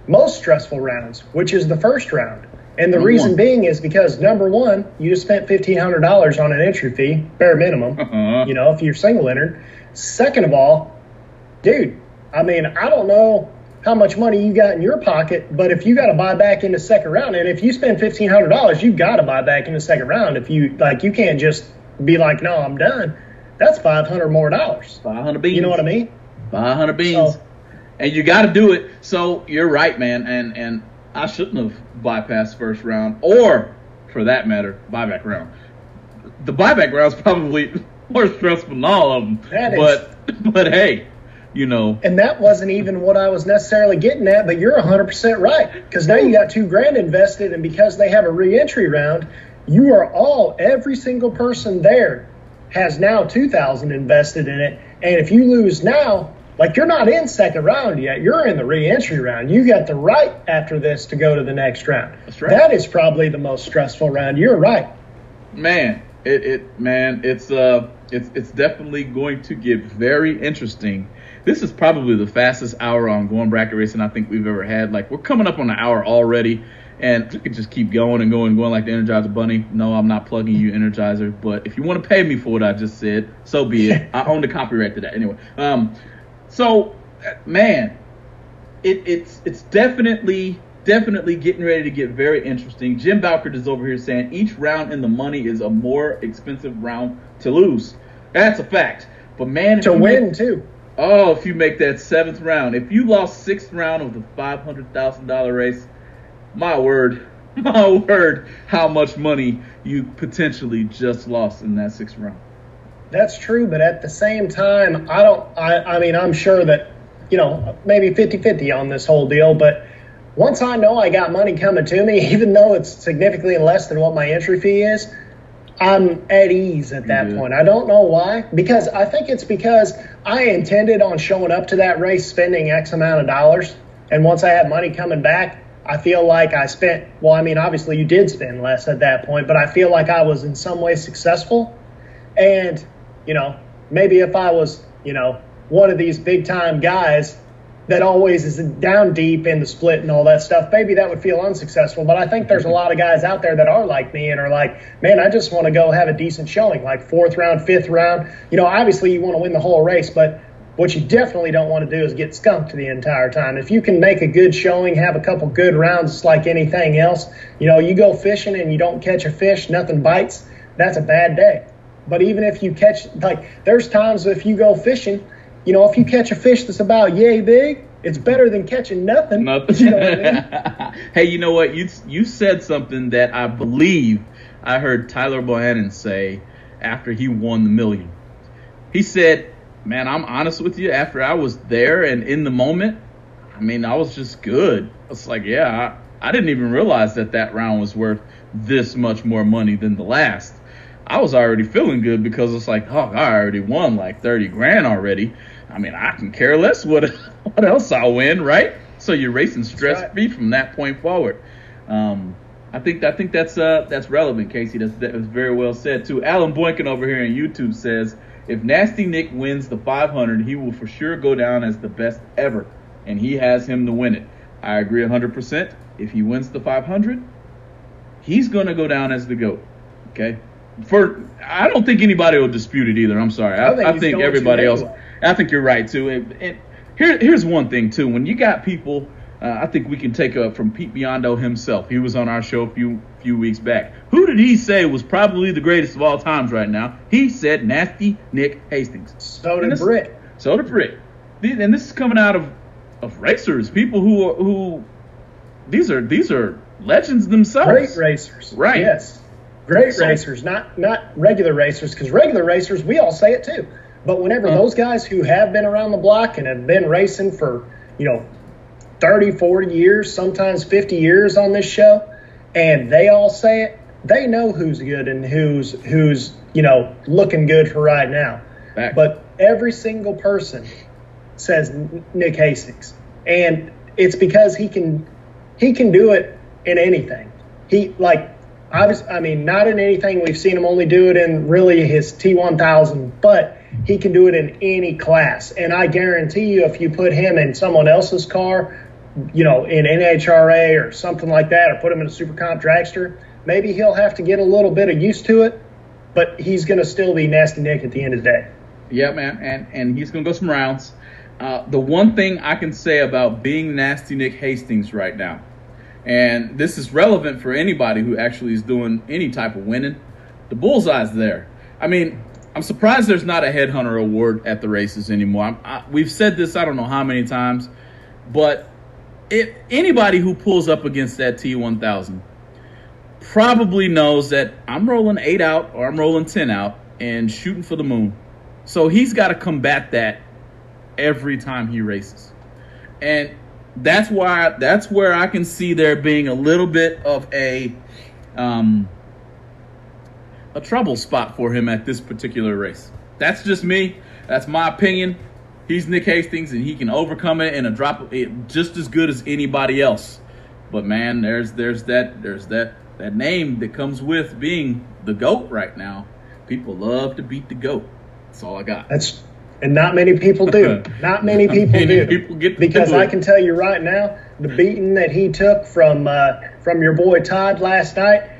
most stressful rounds, which is the first round. And the Number reason one. being is because number one, you just spent fifteen hundred dollars on an entry fee, bare minimum. Uh-huh. You know, if you're single entered. Second of all, dude, I mean, I don't know how much money you got in your pocket, but if you got to buy back in the second round, and if you spend fifteen hundred dollars, you got to buy back in the second round. If you like, you can't just be like, no, I'm done. That's five hundred more dollars. 500 beans. You know what I mean? 500 beans. So- and you got to do it. So you're right, man. And and I shouldn't have bypassed first round, or for that matter, buyback round. The buyback round's <laughs> probably more stressful than all of them. That is- but but hey, you know, And that wasn't even what I was necessarily getting at, but you're 100% right. Because now you got two grand invested, and because they have a reentry round, you are all, every single person there has now 2000 invested in it. And if you lose now, like you're not in second round yet, you're in the re entry round. You got the right after this to go to the next round. That's right. That is probably the most stressful round. You're right. man, it, it man, it's uh, it's it's definitely going to get very interesting. This is probably the fastest hour on going bracket racing I think we've ever had. Like we're coming up on an hour already, and we could just keep going and going and going like the Energizer Bunny. No, I'm not plugging you, Energizer, but if you want to pay me for what I just said, so be it. <laughs> I own the copyright to that anyway. Um, so man, it, it's it's definitely definitely getting ready to get very interesting. Jim Balkert is over here saying each round in the money is a more expensive round to lose. That's a fact. But man, To win, make- too. Oh, if you make that seventh round, if you lost sixth round of the five hundred thousand dollar race, my word, <laughs> my word, how much money you potentially just lost in that sixth round. That's true, but at the same time, I don't. I, I mean, I'm sure that you know maybe 50-50 on this whole deal, but once I know I got money coming to me, <laughs> even though it's significantly less than what my entry fee is, I'm at ease at that Yeah. point. I don't know why, because I think it's because I intended on showing up to that race spending X amount of dollars, and once I have money coming back, I feel like I spent. Well, I mean, obviously you did spend less at that point, but I feel like I was in some way successful, and you know, maybe if I was, you know, one of these big time guys that always is down deep in the split and all that stuff, maybe that would feel unsuccessful. But I think there's a lot of guys out there that are like me and are like, man, I just want to go have a decent showing, like fourth round, fifth round. You know, obviously you want to win the whole race, but what you definitely don't want to do is get skunked the entire time. If you can make a good showing, have a couple good rounds, it's like anything else. You know, you go fishing and you don't catch a fish, nothing bites, that's a bad day. But even if you catch, like, there's times if you go fishing, you know, if you catch a fish that's about yay big, it's better than catching nothing. Nothing. <laughs> You know I mean? <laughs> hey, you know what? You you said something that I believe I heard Tyler Bohannon say after he won the million. He said, "Man, I'm honest with you. After I was there and in the moment, I mean, I was just good. It's like, yeah, I, I didn't even realize that that round was worth this much more money than the last. I was already feeling good because it's like, oh, I already won like 30 grand already. I mean, I can care less what <laughs> what else I'll win, right? So you're racing stress free from that point forward. Um, I think I think that's uh that's relevant, Casey. That's that was very well said too. Alan Boykin over here on YouTube says if Nasty Nick wins the 500, he will for sure go down as the best ever, and he has him to win it. I agree 100%. If he wins the 500, he's gonna go down as the goat. Okay. For I don't think anybody will dispute it either. I'm sorry. I, I think I think everybody else. anyway. I think you're right too. And, and here, here's one thing too. When you got people, uh, I think we can take up from Pete Biondo himself. He was on our show a few few weeks back. Who did he say was probably the greatest of all times right now? He said Nasty Nick Hastings. So did Britt. So did Britt. And this is coming out of of racers, people who are, who these are these are legends themselves. Great racers. Right. Yes. Great So- racers, not not regular racers, because regular racers, we all say it too. But whenever Uh-huh. those guys who have been around the block and have been racing for, you know, 30, 40 years, sometimes 50 years on this show, and they all say it, they know who's good and who's who's, you know, looking good for right now. Fact. But every single person says Nick Hastings, and it's because he can he can do it in anything. He like obviously, I mean, not in anything. We've seen him only do it in really his T1000, but he can do it in any class. And I guarantee you, if you put him in someone else's car, you know, in NHRA or something like that, or put him in a super comp dragster, maybe he'll have to get a little bit of used to it. But he's going to still be nasty Nick at the end of the day. Yeah, man, and and he's gonna go some rounds. Uh, the one thing I can say about being nasty Nick Hastings right now, and this is relevant for anybody who actually is doing any type of winning, the bullseye's there. I mean, I'm surprised there's not a headhunter award at the races anymore. I, we've said this I don't know how many times, but if anybody who pulls up against that T1000 probably knows that I'm rolling eight out or I'm rolling ten out and shooting for the moon. So he's got to combat that every time he races. And that's why that's where I can see there being a little bit of a um a trouble spot for him at this particular race. That's just me. That's my opinion. He's Nick Hastings and he can overcome it in a drop it just as good as anybody else. But man, there's there's that there's that that name that comes with being the goat right now. People love to beat the goat. That's all I got. That's and not many people do. <laughs> Not many people many do. people get because I can tell you right now, the beating that he took from uh, from your boy Todd last night,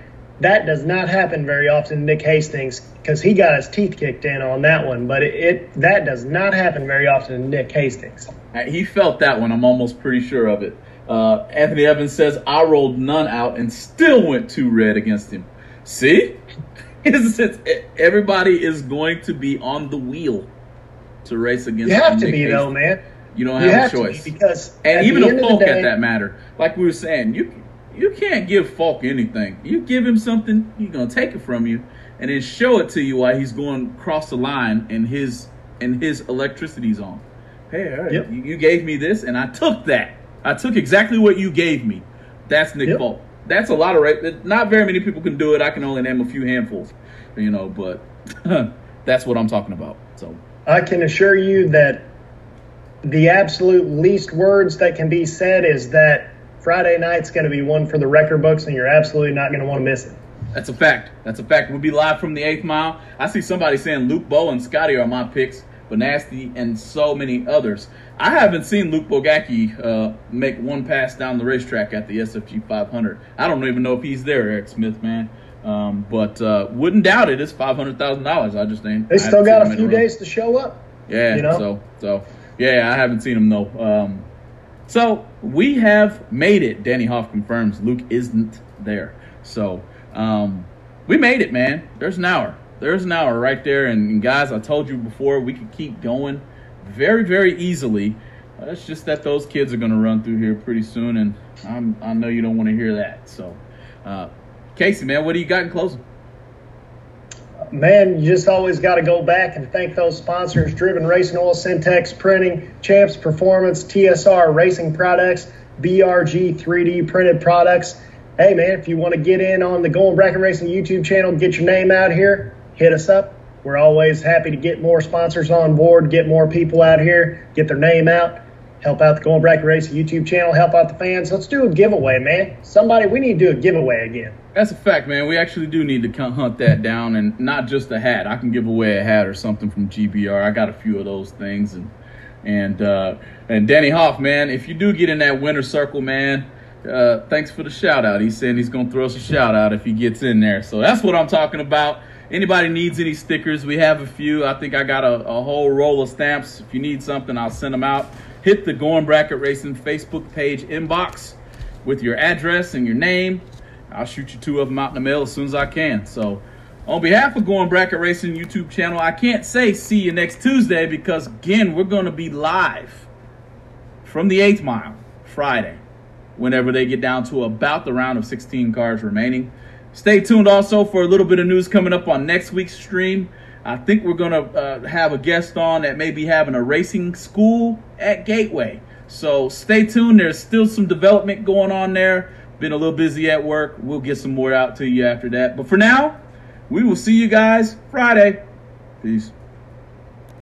that does not happen very often. Nick Hastings because he got his teeth kicked in on that one, but it, it that does not happen very often to Nick Hastings. Uh, He felt that one. I'm almost pretty sure of it. Uh, Anthony Evans says I rolled none out and still went two red against him. See, <laughs> everybody is going to be on the wheel. To race against. You have to Nick be Casey. though, man. You don't You have, have a to choice. be because and even a end of the Falk day- at that matter, like we were saying, you you can't give Falk anything. You give him something, he's gonna take it from you, and then show it to you while he's going across the line and his and his electricity's on. Hey, all right, Yep. you, you gave me this, and I took that. I took exactly what you gave me. That's Nick Yep. Falk. That's a lot of right. Not very many people can do it. I can only name a few handfuls, you know. But <laughs> that's what I'm talking about. I can assure you that the absolute least words that can be said is that Friday night's going to be one for the record books, and you're absolutely not going to want to miss it. That's a fact. That's a fact. We'll be live from the eighth mile. I see somebody saying Luke Bow and Scotty are my picks, but Nasty and so many others. I haven't seen Luke Bogacki uh, make one pass down the racetrack at the SFG 500. I don't even know if he's there, Eric Smith, man. Um, but uh, wouldn't doubt it. It's five hundred thousand dollars. I just ain't. They still got a few run. days to show up. Yeah. you know? So so yeah, I haven't seen them though. Um, so we have made it. Danny Hoff confirms Luke isn't there. So um, we made it, man. There's an hour. There's an hour right there. And, and guys, I told you before we could keep going very very easily. Uh, It's just that those kids are going to run through here pretty soon, and I'm, I know you don't want to hear that. So, uh, Casey, man, what do you got in closing? Man, you just always got to go back and thank those sponsors Driven Racing Oil, Syntex Printing, Champs Performance, TSR Racing Products, BRG 3D Printed Products. Hey, man, if you want to get in on the Going Bracket Racing YouTube channel, get your name out here, hit us up. We're always happy to get more sponsors on board, get more people out here, get their name out, help out the Going Bracket Racing YouTube channel, help out the fans. Let's do a giveaway, man. Somebody, we need to do a giveaway again. That's a fact, man. We actually do need to hunt that down, and not just a hat. I can give away a hat or something from GBR. I got a few of those things, and and uh, and Danny Hoff, man. If you do get in that winner circle, man, uh, thanks for the shout out. He's saying he's gonna throw us a shout out if he gets in there. So that's what I'm talking about. Anybody needs any stickers? We have a few. I think I got a, a whole roll of stamps. If you need something, I'll send them out. Hit the Going Bracket Racing Facebook page inbox with your address and your name. I'll shoot you two of them out in the mail as soon as I can. So, on behalf of Going Bracket Racing YouTube channel, I can't say see you next Tuesday because again we're going to be live from the eighth mile Friday, whenever they get down to about the round of 16 cars remaining. Stay tuned also for a little bit of news coming up on next week's stream. I think we're going to uh, have a guest on that may be having a racing school at Gateway. So stay tuned. There's still some development going on there. Been a little busy at work. We'll get some more out to you after that. But for now, we will see you guys Friday. Peace.